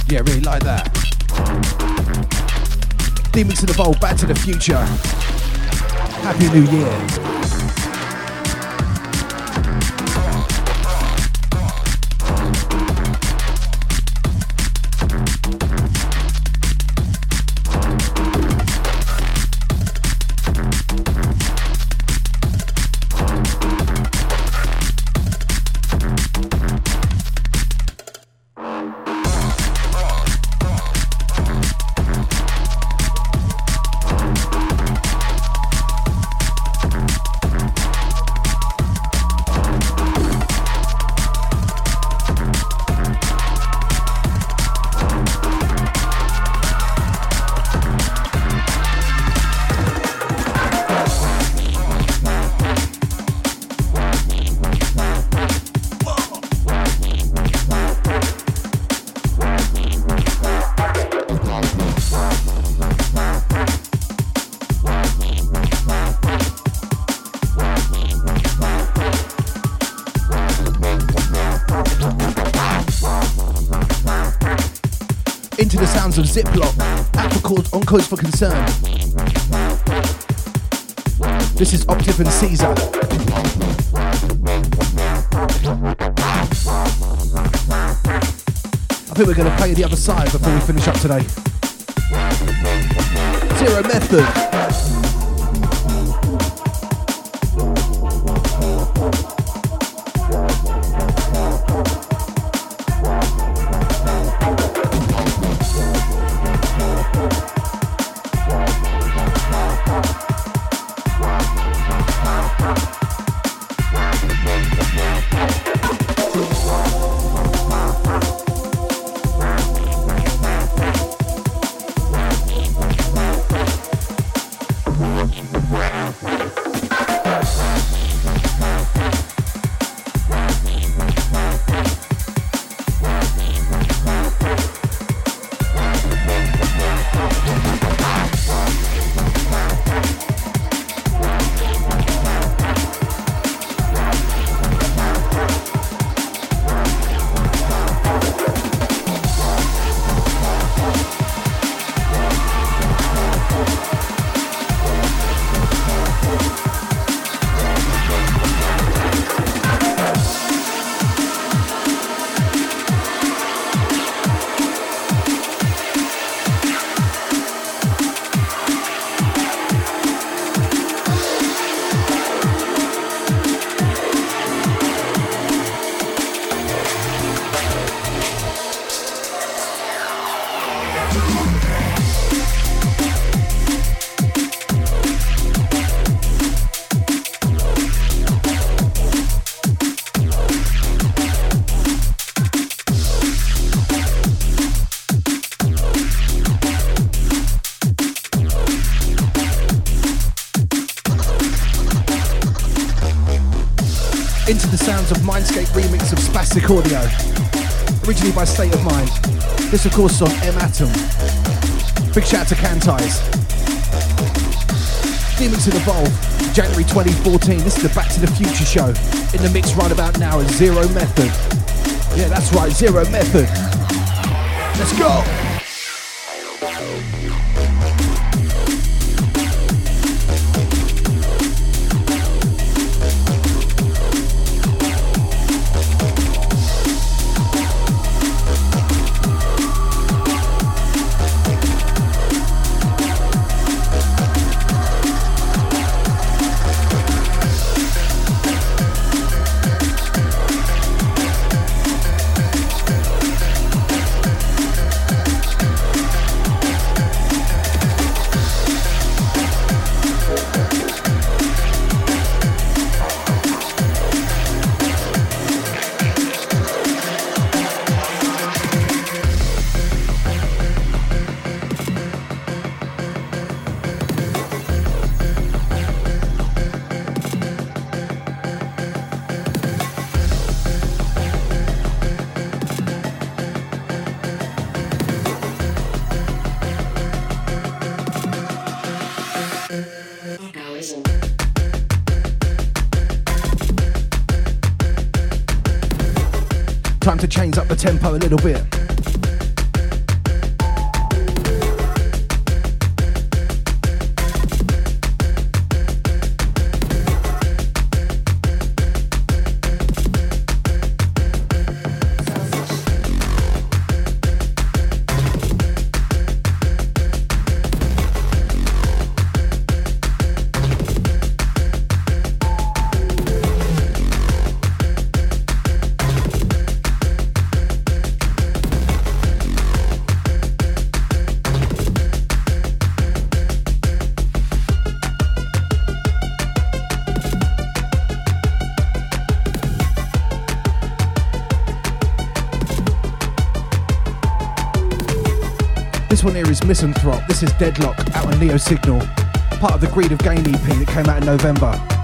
Yeah, really like that. D-Mix the Evolve, Back to the Future. Happy New Year. Ziploc, cause, on cause for concern. This is Optiv and CZA. I think we're going to play the other side before we finish up today. Zero Method. This, of course, is on M Atom. Big shout out to Cantize. Demons in Evolve, January 2014. This is the Back to the Future show. In the mix right about now is Zero Method. Yeah, that's right, Zero Method. Let's go! Tempo a little bit. This one here is Misanthrop. This is Deadlock out on Neosignal. Part of the Greed of Gain EP that came out in November.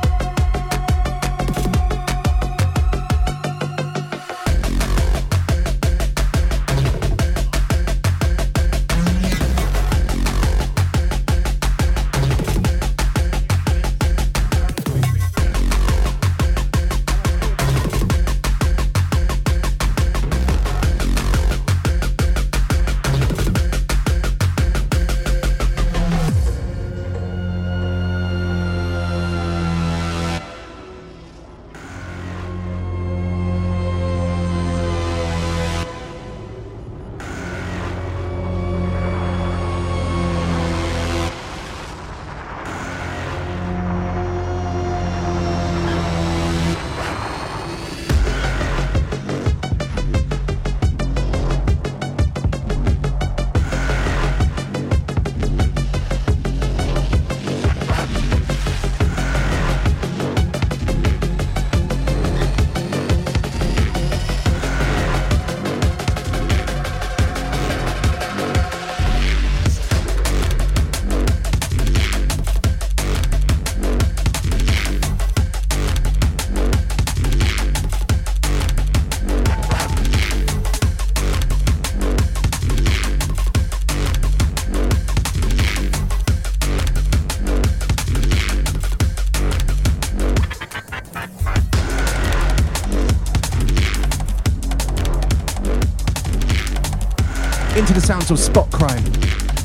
The sounds of Spot Crime.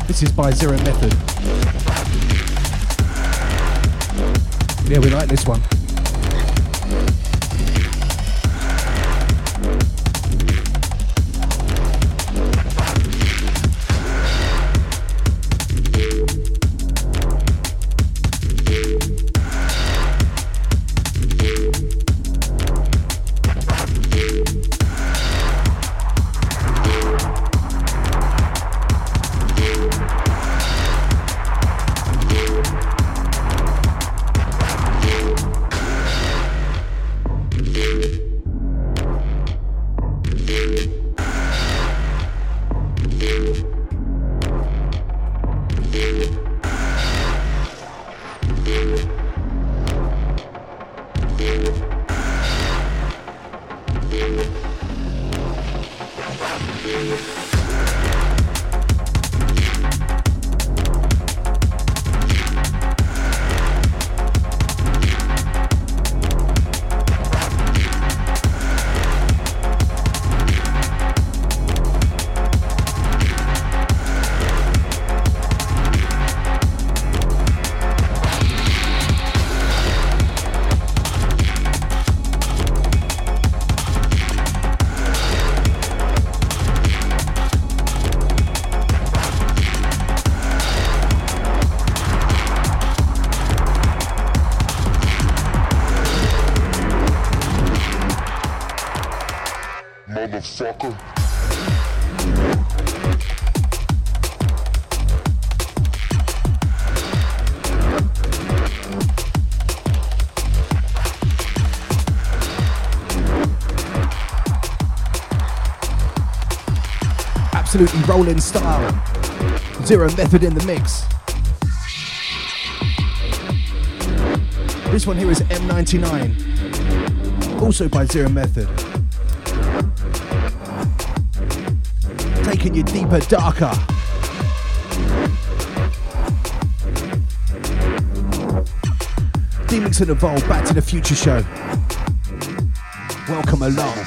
This is by Zero Method. Yeah, we like this one. Absolutely rolling style. Zero method in the mix. This one here is M99, also by Zero Method. Taking you deeper, darker. D-Mix and Evolve, Back to the Future show. Welcome along.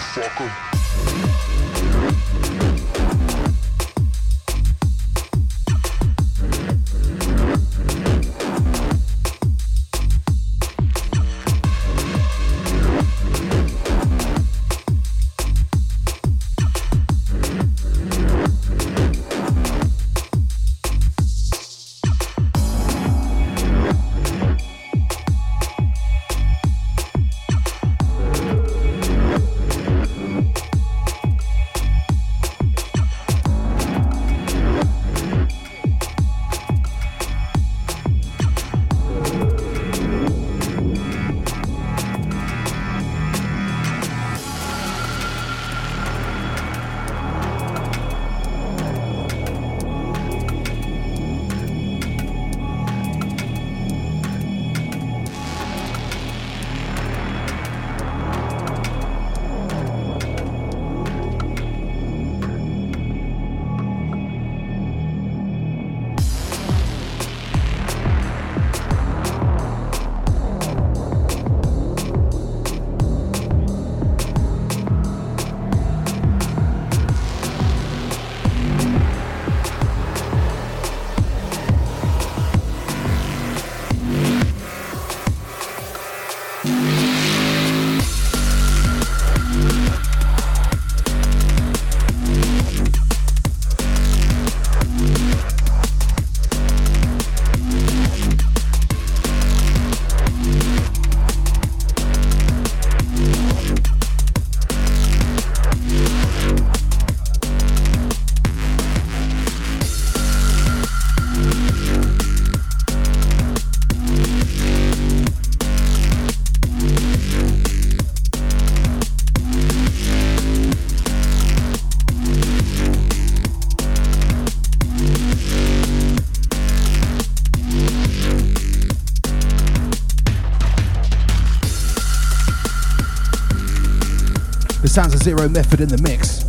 Sounds of Zero Method in the mix.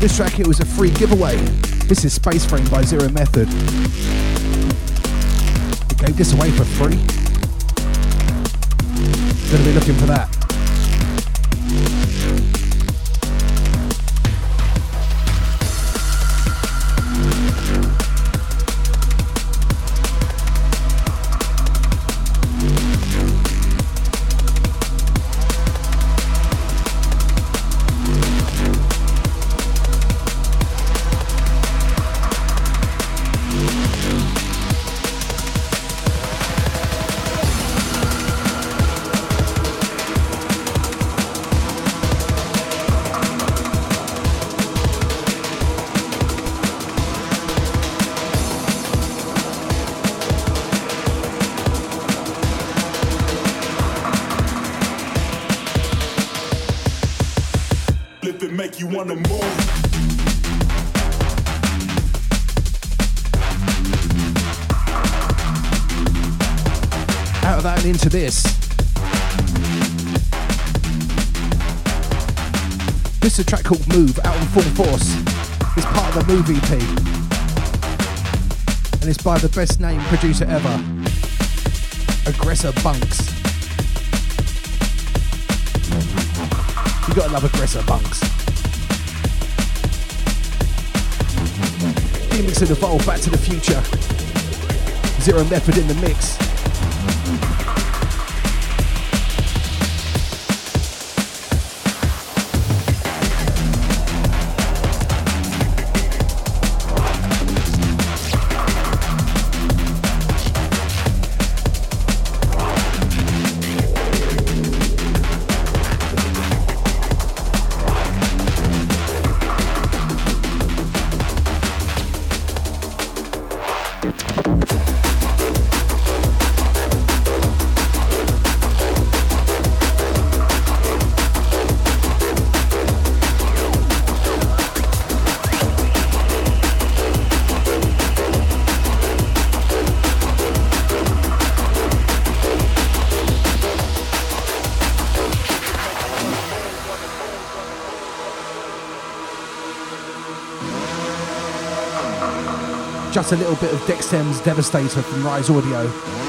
This track here was a free giveaway. This is Space Frame by Zero Method. This away for free. Gonna be looking for that. Full force. It's part of the Move EP. And it's by the best name producer ever. Aggressor Bunx. You gotta love Aggressor Bunx. D-Mix and Evolve Back to the Future. Zero Method in the mix. Just a little bit of Dextem's Devastator from Rise Audio.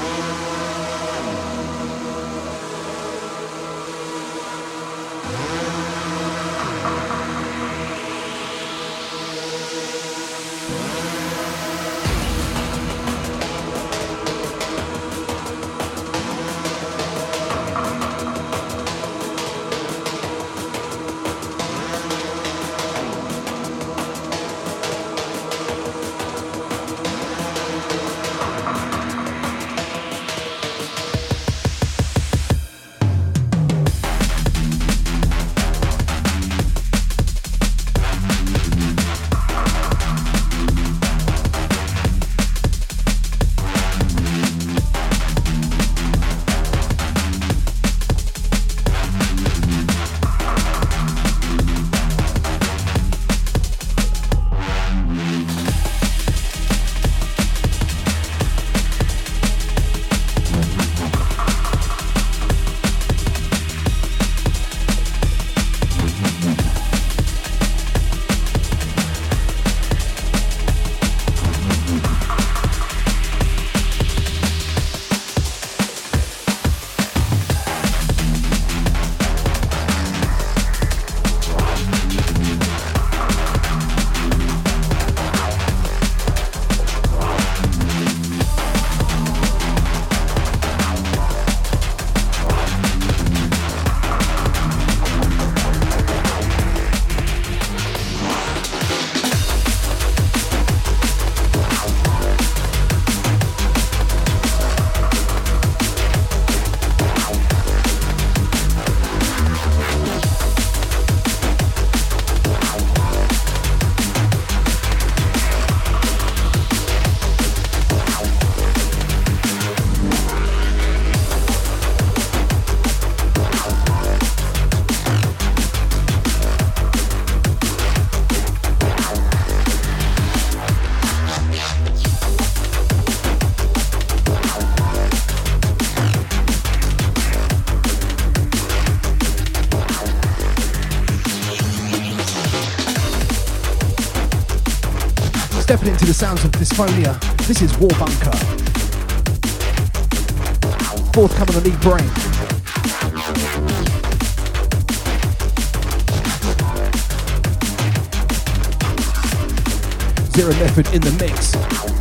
Sounds of Dysphonia, this is War Bunker. Forthcoming on Eatbrain. Zero Method in the mix.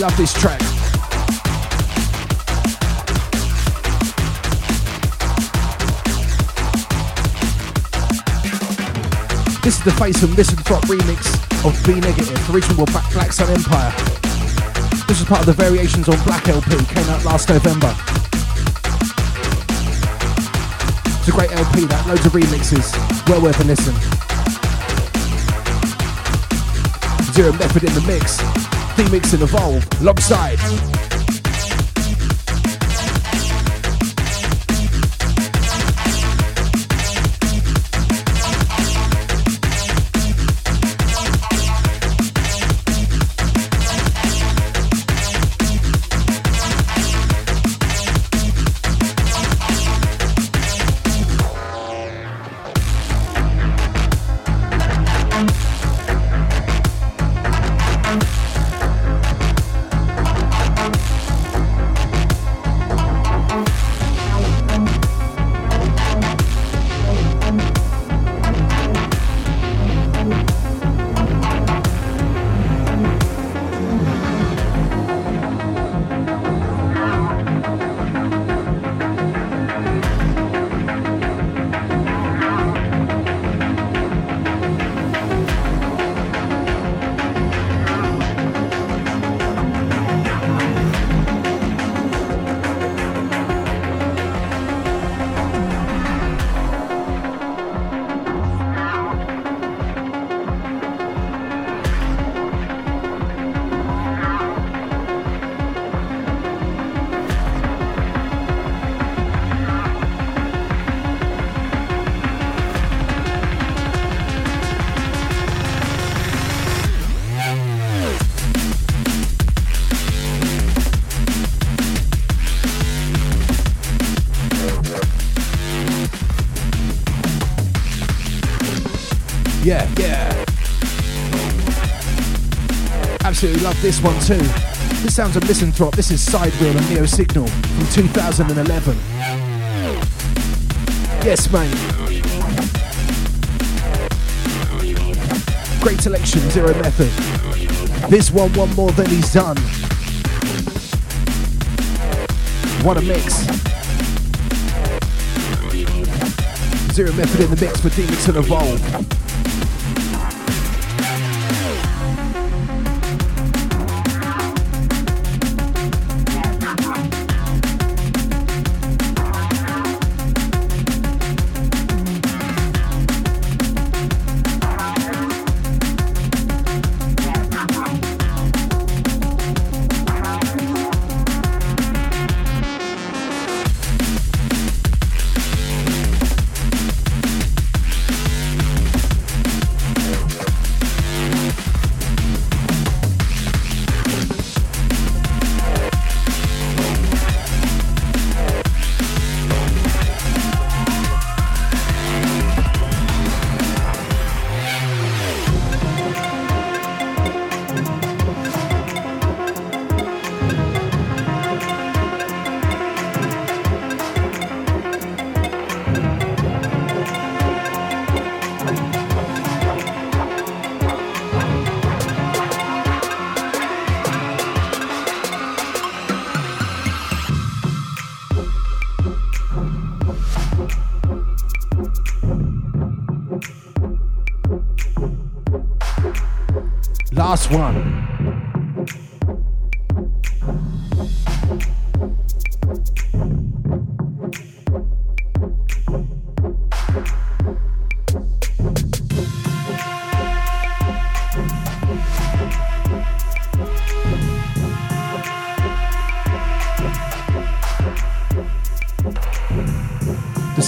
love this track. This is the Phace of Misanthrop remix of B Negative, original Black Sun Empire. This is part of the variations on Black LP, came out last November. It's a great LP that, loads of remixes, well worth a listen. Zero Method in the mix. D-Mix and Evolve, alongside. Yeah, yeah. Absolutely love this one too. This sounds a Misanthrop. This is Sidewheel and Neosignal from 2011. Yes, mate. Great selection, Zero Method. This one, one more than he's done. What a mix. Zero Method in the mix for D-Mix and Evolve.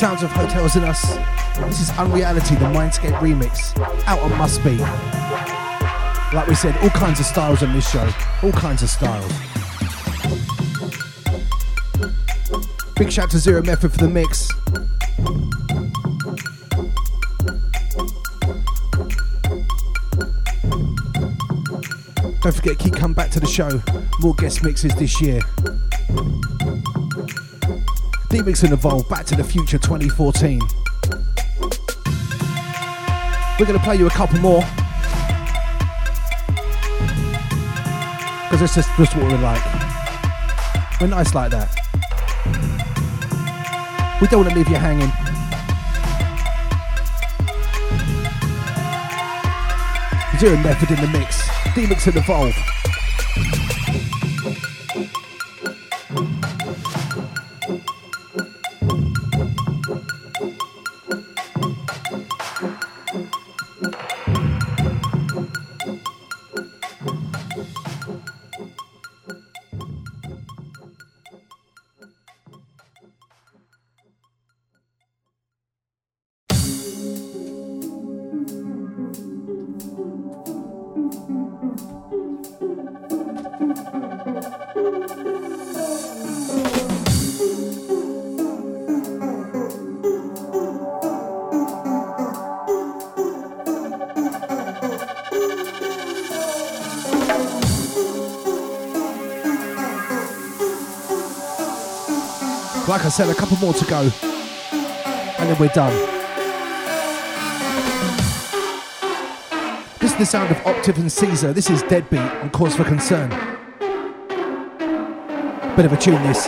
Sounds of hotels in us. This is Unreality, the Mindscape remix, out on Must Be. Like we said, all kinds of styles on this show. All kinds of styles. Big shout to Zero Method for the mix. Don't forget, keep coming back to the show. More guest mixes this year. D-Mix and Evolve, Back to the Future 2014. We're going to play you a couple more. Because it's just, just what we're like. We're nice like that. We don't want to leave you hanging. Zero Method in the mix. D-Mix and Evolve. I said, a couple more to go, and then we're done. This is the sound of Octave and Caesar. This is Deadbeat and Cause for Concern. Bit of a tune, this.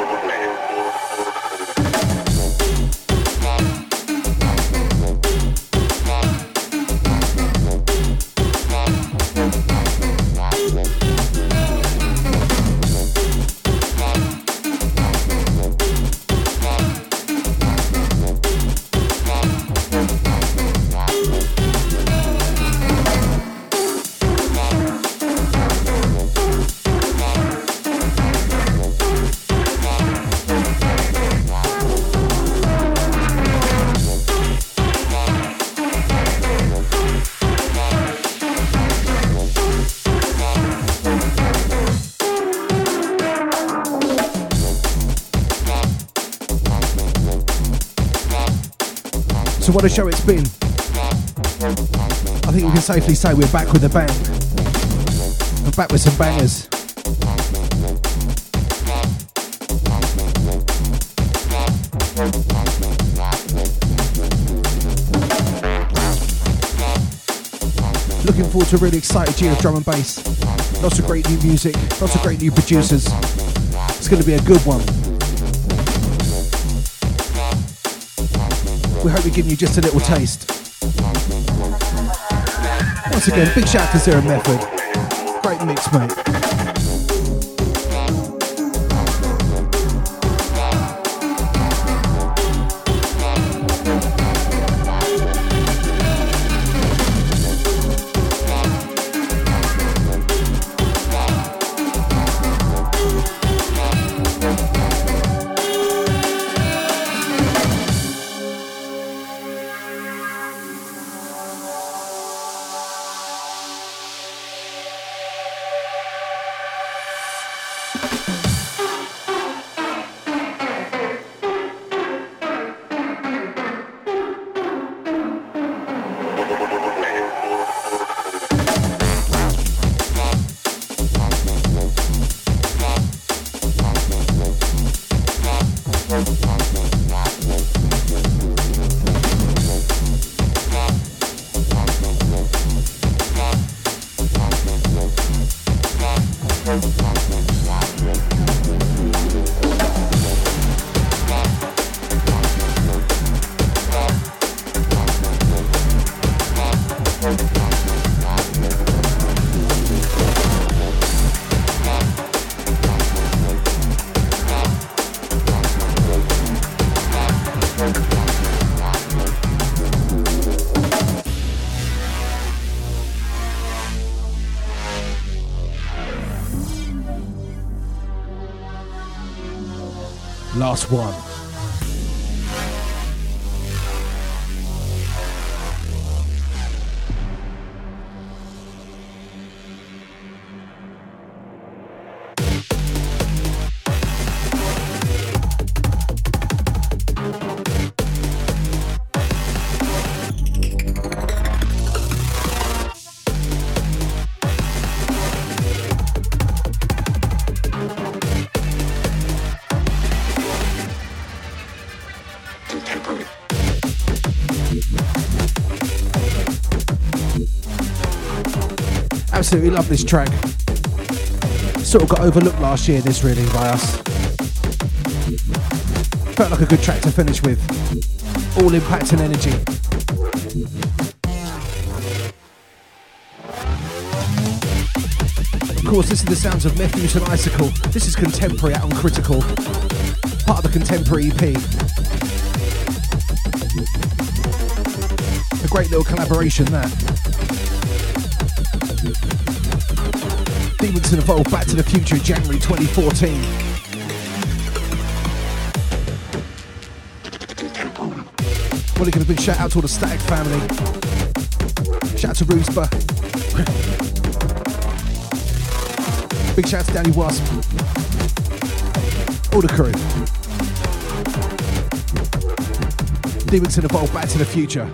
What a show it's been. I think we can safely say we're back with a bang. We're back with some bangers. Looking forward to a really excited year of drum and bass. Lots of great new music, lots of great new producers. It's going to be a good one. We hope we're giving you just a little taste. Once again, big shout out to Zero Method. Great mix, mate. Last one. Absolutely love this track. Sort of got overlooked last year, this really, by us. Felt like a good track to finish with. All impact and energy. Of course, this is the sounds of Mefjus and Icicle. This is contemporary out on Critical, part of the contemporary EP. A great little collaboration, that. D-Mix and Evolve Back to the Future, January 2014. Well, give a big shout out to all the Static family. Shout out to Roosba. [LAUGHS] Big shout out to Danny Wasp. All the crew. D-Mix and Evolve Back to the Future.